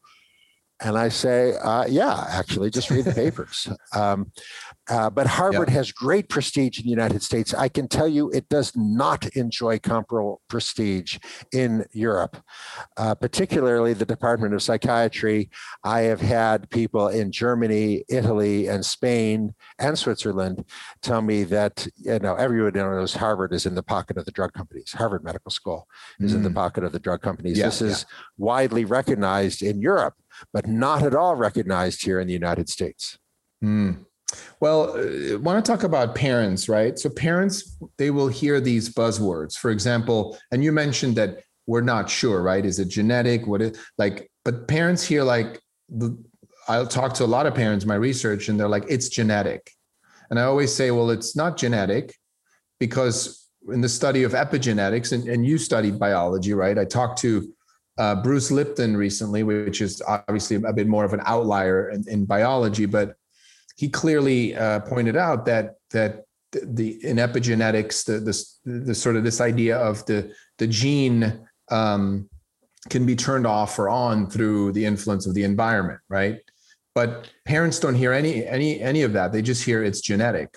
And I say, uh, yeah, actually, just read the papers. Um, uh, but Harvard has great prestige in the United States. I can tell you it does not enjoy comparable prestige in Europe, uh, particularly the Department of Psychiatry. I have had people in Germany, Italy, and Spain and Switzerland tell me that you know everyone knows Harvard is in the pocket of the drug companies. Harvard Medical School is mm. in the mm. pocket of the drug companies. Yeah, this is yeah. widely recognized in Europe, but not at all recognized here in the United States. Mm. Well, I uh, want to talk about parents, right? So parents, they will hear these buzzwords. For example, and you mentioned that we're not sure, right? Is it genetic? What is like? But parents hear like the, I'll talk to a lot of parents, in my research, and they're like, it's genetic. And I always say, well, it's not genetic because in the study of epigenetics, and, and you studied biology, right? I talked to uh, Bruce Lipton recently, which is obviously a bit more of an outlier in, in biology, but he clearly uh, pointed out that that the in epigenetics, the, the the sort of this idea of the the gene um, can be turned off or on through the influence of the environment, right? But parents don't hear any any any of that. They just hear it's genetic.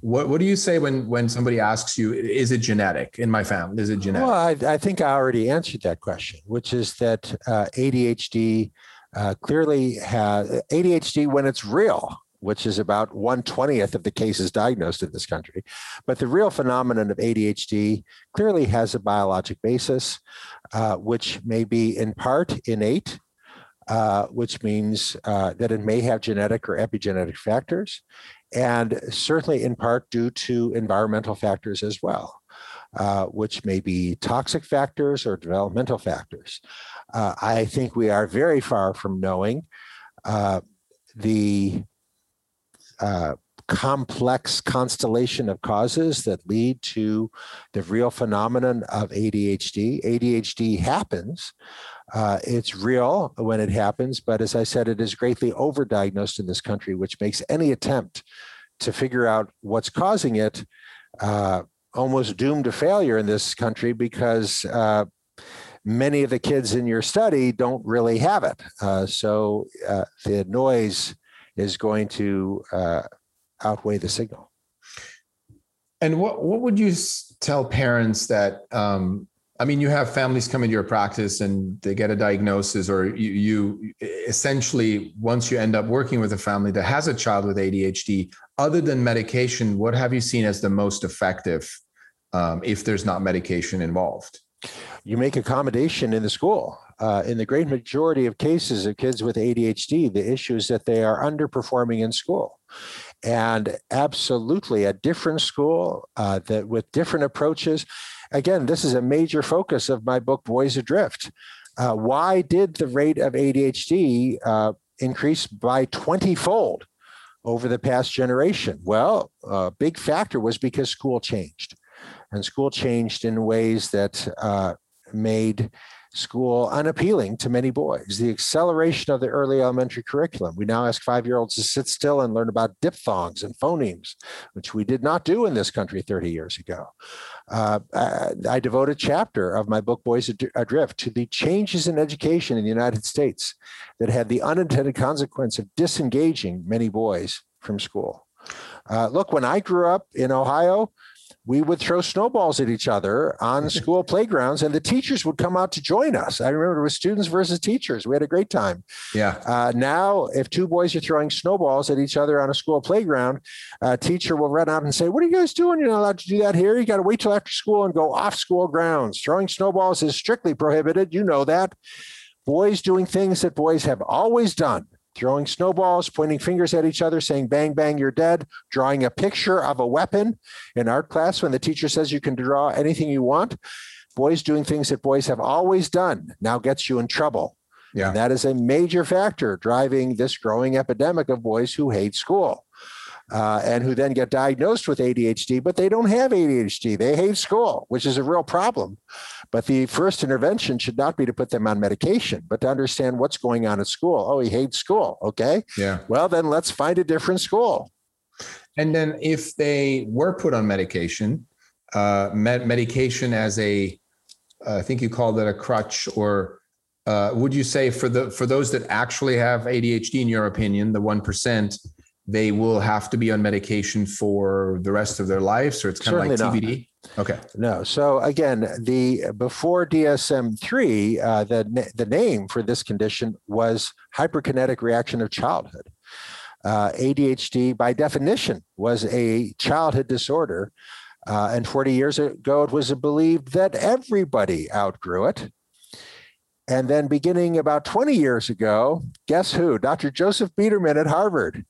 What what do you say when when somebody asks you, is it genetic in my family? Is it genetic? Well, I, I think I already answered that question, which is that uh, ADHD uh, clearly has ADHD when it's real which is about 120th of the cases diagnosed in this country. But the real phenomenon of ADHD clearly has a biologic basis, uh, which may be in part innate, uh, which means uh, that it may have genetic or epigenetic factors, and certainly in part due to environmental factors as well. Uh, which may be toxic factors or developmental factors. Uh, I think we are very far from knowing uh, the uh, complex constellation of causes that lead to the real phenomenon of ADHD. ADHD happens. Uh, it's real when it happens, but as I said, it is greatly overdiagnosed in this country, which makes any attempt to figure out what's causing it uh, almost doomed to failure in this country because uh, many of the kids in your study don't really have it. Uh, so uh, the noise is going to uh, outweigh the signal. And what what would you tell parents that? Um, I mean, you have families come into your practice and they get a diagnosis, or you, you essentially once you end up working with a family that has a child with ADHD, other than medication, what have you seen as the most effective um, if there's not medication involved? You make accommodation in the school. Uh, in the great majority of cases of kids with ADHD, the issue is that they are underperforming in school. And absolutely a different school uh, that with different approaches. Again, this is a major focus of my book, Boys Adrift. Uh, why did the rate of ADHD uh, increase by 20 fold over the past generation? Well, a big factor was because school changed. And school changed in ways that uh, made school unappealing to many boys. The acceleration of the early elementary curriculum. We now ask five year olds to sit still and learn about diphthongs and phonemes, which we did not do in this country 30 years ago. Uh, I devote a chapter of my book, Boys Adrift, to the changes in education in the United States that had the unintended consequence of disengaging many boys from school. Uh, look, when I grew up in Ohio, we would throw snowballs at each other on school playgrounds, and the teachers would come out to join us. I remember it was students versus teachers. We had a great time. Yeah. Uh, now, if two boys are throwing snowballs at each other on a school playground, a teacher will run out and say, "What are you guys doing? You're not allowed to do that here. You got to wait till after school and go off school grounds. Throwing snowballs is strictly prohibited. You know that." Boys doing things that boys have always done throwing snowballs, pointing fingers at each other, saying, bang, bang, you're dead, drawing a picture of a weapon in art class when the teacher says you can draw anything you want. Boys doing things that boys have always done now gets you in trouble. Yeah. And that is a major factor driving this growing epidemic of boys who hate school uh, and who then get diagnosed with ADHD, but they don't have ADHD. They hate school, which is a real problem. But the first intervention should not be to put them on medication, but to understand what's going on at school. Oh, he hates school. Okay. Yeah. Well, then let's find a different school. And then if they were put on medication, uh, med- medication as a, uh, I think you called it a crutch or uh, would you say for the for those that actually have ADHD, in your opinion, the one percent, they will have to be on medication for the rest of their lives, or it's kind Certainly of like TBD. Not. Okay. No. So again, the before DSM three, uh, the the name for this condition was hyperkinetic reaction of childhood. Uh, ADHD, by definition, was a childhood disorder, uh, and 40 years ago, it was believed that everybody outgrew it. And then, beginning about 20 years ago, guess who? Dr. Joseph Biederman at Harvard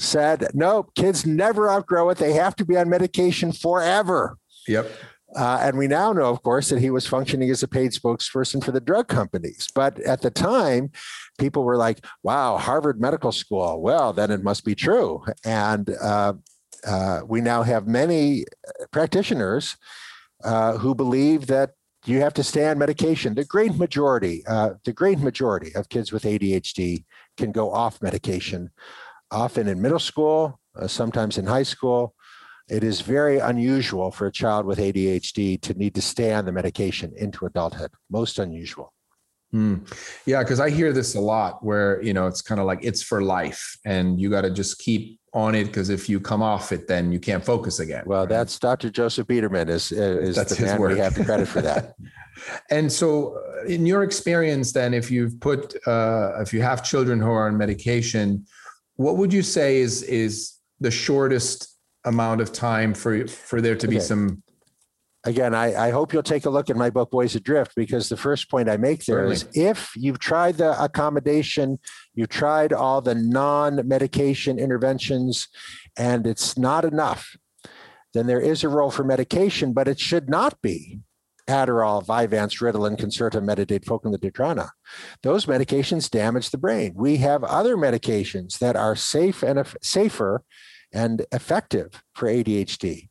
said, no, kids never outgrow it. They have to be on medication forever. Yep. Uh, and we now know, of course, that he was functioning as a paid spokesperson for the drug companies. But at the time, people were like, wow, Harvard Medical School. Well, then it must be true. And uh, uh, we now have many practitioners uh, who believe that you have to stay on medication? The great majority, uh, the great majority of kids with ADHD can go off medication, often in middle school, uh, sometimes in high school. It is very unusual for a child with ADHD to need to stay on the medication into adulthood. Most unusual. Mm. Yeah, because I hear this a lot where, you know, it's kind of like it's for life and you got to just keep on it because if you come off it, then you can't focus again. Well, right? that's Dr. Joseph Biederman is, is that's the man work. we have the credit for that. and so uh, in your experience, then, if you've put, uh, if you have children who are on medication, what would you say is, is the shortest amount of time for, for there to be okay. some again, I, I, hope you'll take a look at my book, Boys Adrift, because the first point I make there Certainly. is if you've tried the accommodation, you've tried all the non medication interventions, and it's not enough, then there is a role for medication, but it should not be Adderall, Vyvanse, Ritalin, Concerta, Metadate, Focalin, Those medications damage the brain. We have other medications that are safe and safer and effective for ADHD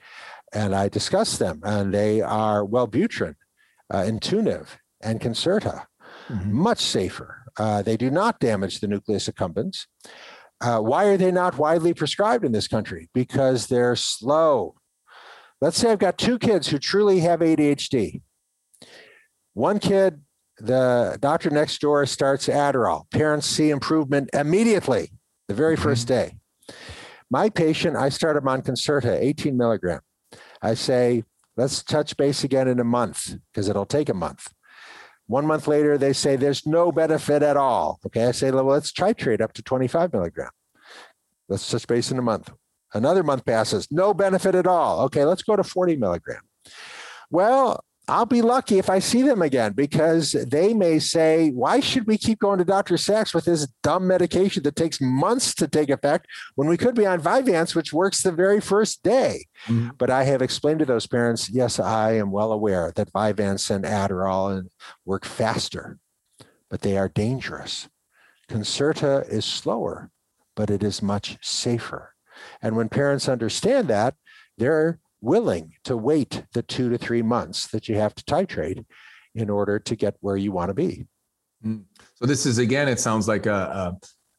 and I discuss them, and they are Wellbutrin, uh, Intuniv, and Strattera, mm-hmm. much safer. Uh, they do not damage the nucleus accumbens. Uh, why are they not widely prescribed in this country? Because they're slow. Let's say I've got two kids who truly have ADHD. One kid, the doctor next door starts Adderall. Parents see improvement immediately, the very mm-hmm. first day. My patient, I start him on Strattera, 18 milligram. I say, let's touch base again in a month because it'll take a month. One month later, they say there's no benefit at all. Okay, I say, well, let's try titrate up to 25 milligram. Let's touch base in a month. Another month passes, no benefit at all. Okay, let's go to 40 milligram. Well, I'll be lucky if I see them again because they may say, Why should we keep going to Dr. Sax with this dumb medication that takes months to take effect when we could be on Vyvanse, which works the very first day? Mm-hmm. But I have explained to those parents, Yes, I am well aware that Vyvanse and Adderall work faster, but they are dangerous. Strattera is slower, but it is much safer. And when parents understand that, they're willing to wait the two to three months that you have to titrate in order to get where you want to be. Mm. So this is again, it sounds like a,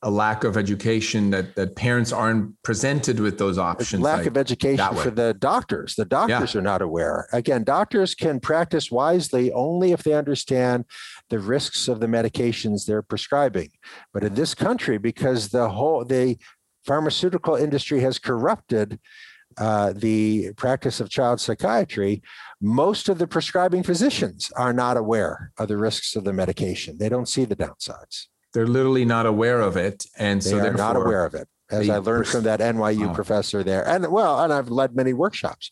a, a, lack of education that that parents aren't presented with those options. lack like of education for the doctors. The doctors yeah. are not aware. Again, doctors can practice wisely only if they understand the risks of the medications they're prescribing. But in this country, because the whole the pharmaceutical industry has corrupted uh, the practice of child psychiatry, most of the prescribing physicians are not aware of the risks of the medication. They don't see the downsides. They're literally not aware of it, and they so they're not aware of it. As I learned from that NYU professor there, and well, and I've led many workshops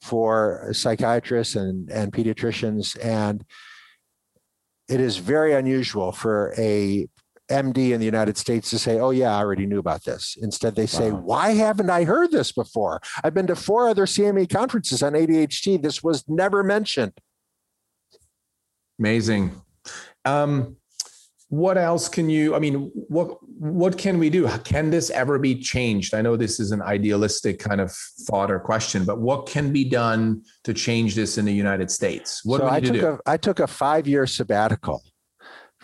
for psychiatrists and and pediatricians, and it is very unusual for a MD in the United States to say, oh, yeah, I already knew about this. Instead, they say, wow. why haven't I heard this before? I've been to four other CME conferences on ADHD. This was never mentioned. Amazing. Um, what else can you, I mean, what, what can we do? Can this ever be changed? I know this is an idealistic kind of thought or question, but what can be done to change this in the United States? What so do we I took do? A, I took a five year sabbatical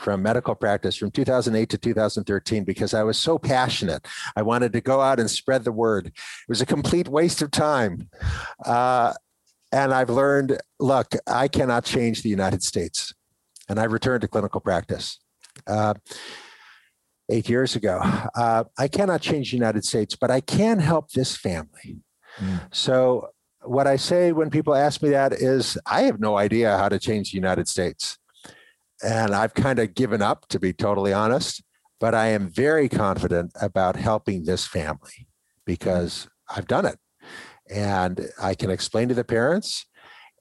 from medical practice from 2008 to 2013 because I was so passionate. I wanted to go out and spread the word. It was a complete waste of time. Uh, and I've learned look, I cannot change the United States. And I returned to clinical practice. Uh, eight years ago. Uh, I cannot change the United States, but I can help this family. Mm. So, what I say when people ask me that is, I have no idea how to change the United States. And I've kind of given up, to be totally honest, but I am very confident about helping this family because I've done it. And I can explain to the parents.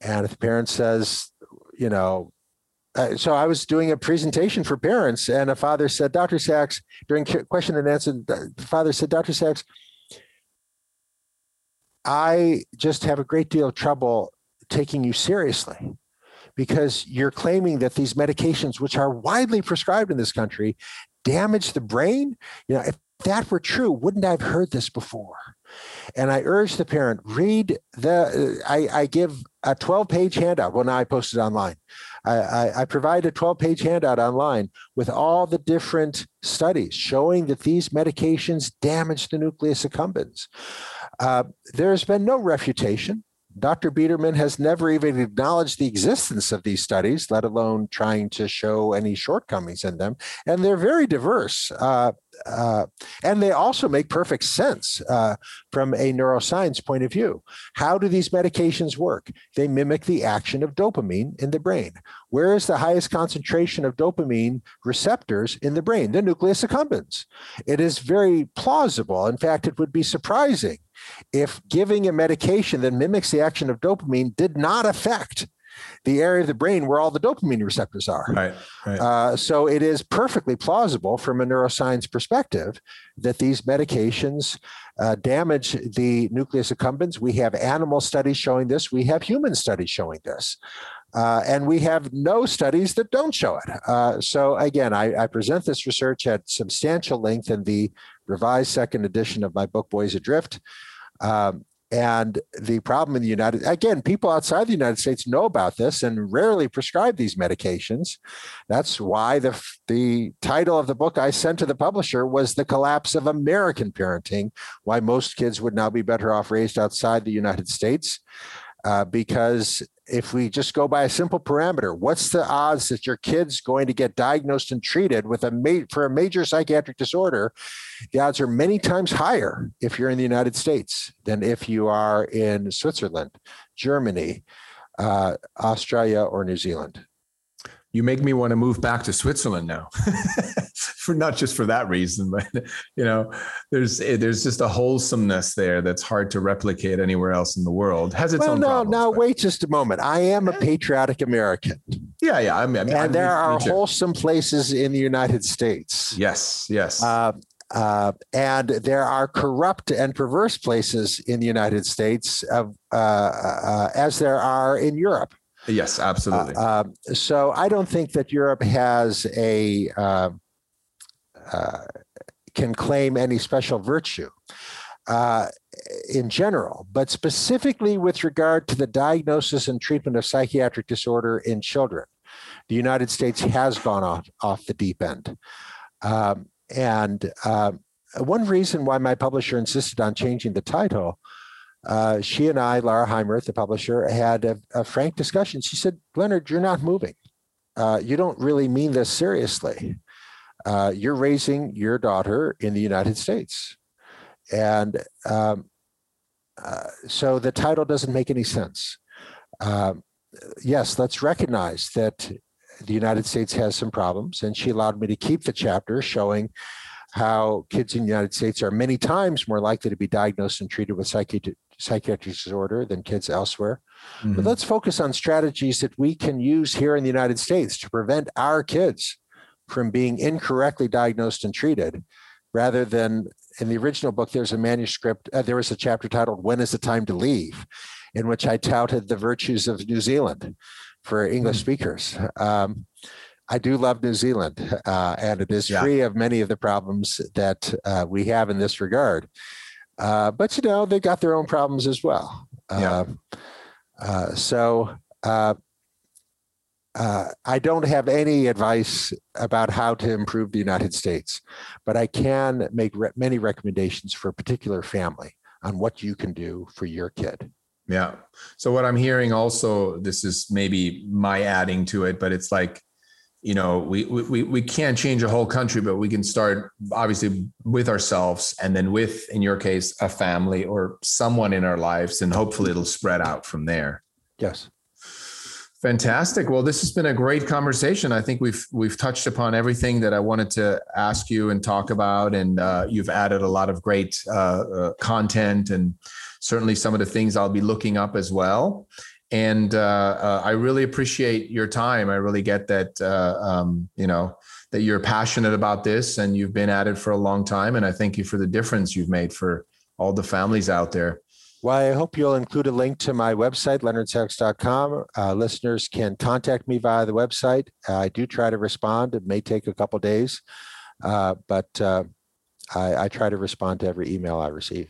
And if the parent says, you know, uh, so I was doing a presentation for parents, and a father said, Dr. Sax, during question and answer, the father said, Dr. Sax, I just have a great deal of trouble taking you seriously because you're claiming that these medications, which are widely prescribed in this country, damage the brain. You know, if that were true, wouldn't I have heard this before? And I urge the parent read the. I, I give a 12 page handout. Well, now I posted online. I, I, I, provide a 12 page handout online with all the different studies showing that these medications damage the nucleus accumbens. Uh, there has been no refutation. Dr. Biederman has never even acknowledged the existence of these studies, let alone trying to show any shortcomings in them. And they're very diverse. Uh, uh, and they also make perfect sense uh, from a neuroscience point of view. How do these medications work? They mimic the action of dopamine in the brain. Where is the highest concentration of dopamine receptors in the brain? The nucleus accumbens. It is very plausible. In fact, it would be surprising if giving a medication that mimics the action of dopamine did not affect the area of the brain where all the dopamine receptors are. Right. right. Uh, so it is perfectly plausible from a neuroscience perspective that these medications uh, damage the nucleus accumbens. We have animal studies showing this. We have human studies showing this. Uh, and we have no studies that don't show it. Uh, so again, I, I, present this research at substantial length in the revised second edition of my book, Boys Adrift. Um, and the problem in the United, again, people outside the United States know about this and rarely prescribe these medications. That's why the the title of the book I sent to the publisher was "The Collapse of American Parenting: Why Most Kids Would Now Be Better Off Raised Outside the United States." Uh, because if we just go by a simple parameter, what's the odds that your kid's going to get diagnosed and treated with a ma- for a major psychiatric disorder? The odds are many times higher if you're in the United States than if you are in Switzerland, Germany, uh, Australia, or New Zealand you make me want to move back to Switzerland now. for not just for that reason, but you know, there's eh, there's just a wholesomeness there that's hard to replicate anywhere else in the world. Has its well, own no, problems. Now, wait just a moment. I am a patriotic American. Yeah, yeah. I mean, I mean and there are wholesome places in the United States. Yes, yes. Uh, uh, and there are corrupt and perverse places in the United States, uh, uh, as there are in Europe. Yes, absolutely. Uh, um, so I don't think that Europe has a uh, uh, can claim any special virtue uh, in general, but specifically with regard to the diagnosis and treatment of psychiatric disorder in children, the United States has gone off off the deep end. Um, and um, one reason why my publisher insisted on changing the title uh, she and I, Lara Heimert, the publisher, had a, a, frank discussion. She said, Leonard, you're not moving. Uh, you don't really mean this seriously. Uh, you're raising your daughter in the United States. And um, uh, so the title doesn't make any sense. Um, yes, let's recognize that the United States has some problems. And she allowed me to keep the chapter showing how kids in the United States are many times more likely to be diagnosed and treated with psychiatric psychiatric disorder than kids elsewhere. Mm-hmm. But let's focus on strategies that we can use here in the United States to prevent our kids from being incorrectly diagnosed and treated rather than in the original book there's a manuscript uh, there was a chapter titled when is the time to leave in which i touted the virtues of new zealand for english mm-hmm. speakers um, i do love new zealand uh, and it is yeah. free of many of the problems that uh, we have in this regard uh, but you know, they got their own problems as well. Yeah. Uh, uh so uh, I don't have any advice about how to improve the United States, but I can make re- many recommendations for a particular family on what you can do for your kid. Yeah. So what I'm hearing also, this is maybe my adding to it, but it's like you know we, we we can't change a whole country but we can start obviously with ourselves and then with in your case a family or someone in our lives and hopefully it'll spread out from there yes fantastic well this has been a great conversation i think we've we've touched upon everything that i wanted to ask you and talk about and uh, you've added a lot of great uh, uh, content and certainly some of the things i'll be looking up as well and uh, uh, I really appreciate your time. I really get that uh, um, you know that you're passionate about this and you've been at it for a long time. And I thank you for the difference you've made for all the families out there. Well, I hope you'll include a link to my website, leonardsax.com. Uh, listeners can contact me via the website. Uh, I do try to respond. It may take a couple days, uh, but uh, I, I try to respond to every email I receive.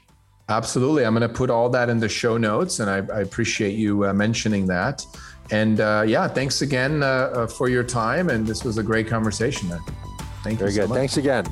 Absolutely. I'm going to put all that in the show notes, and I, I appreciate you uh, mentioning that. And uh, yeah, thanks again uh, uh for your time. And this was a great conversation. Thank Very you. Very so good. Much. Thanks again.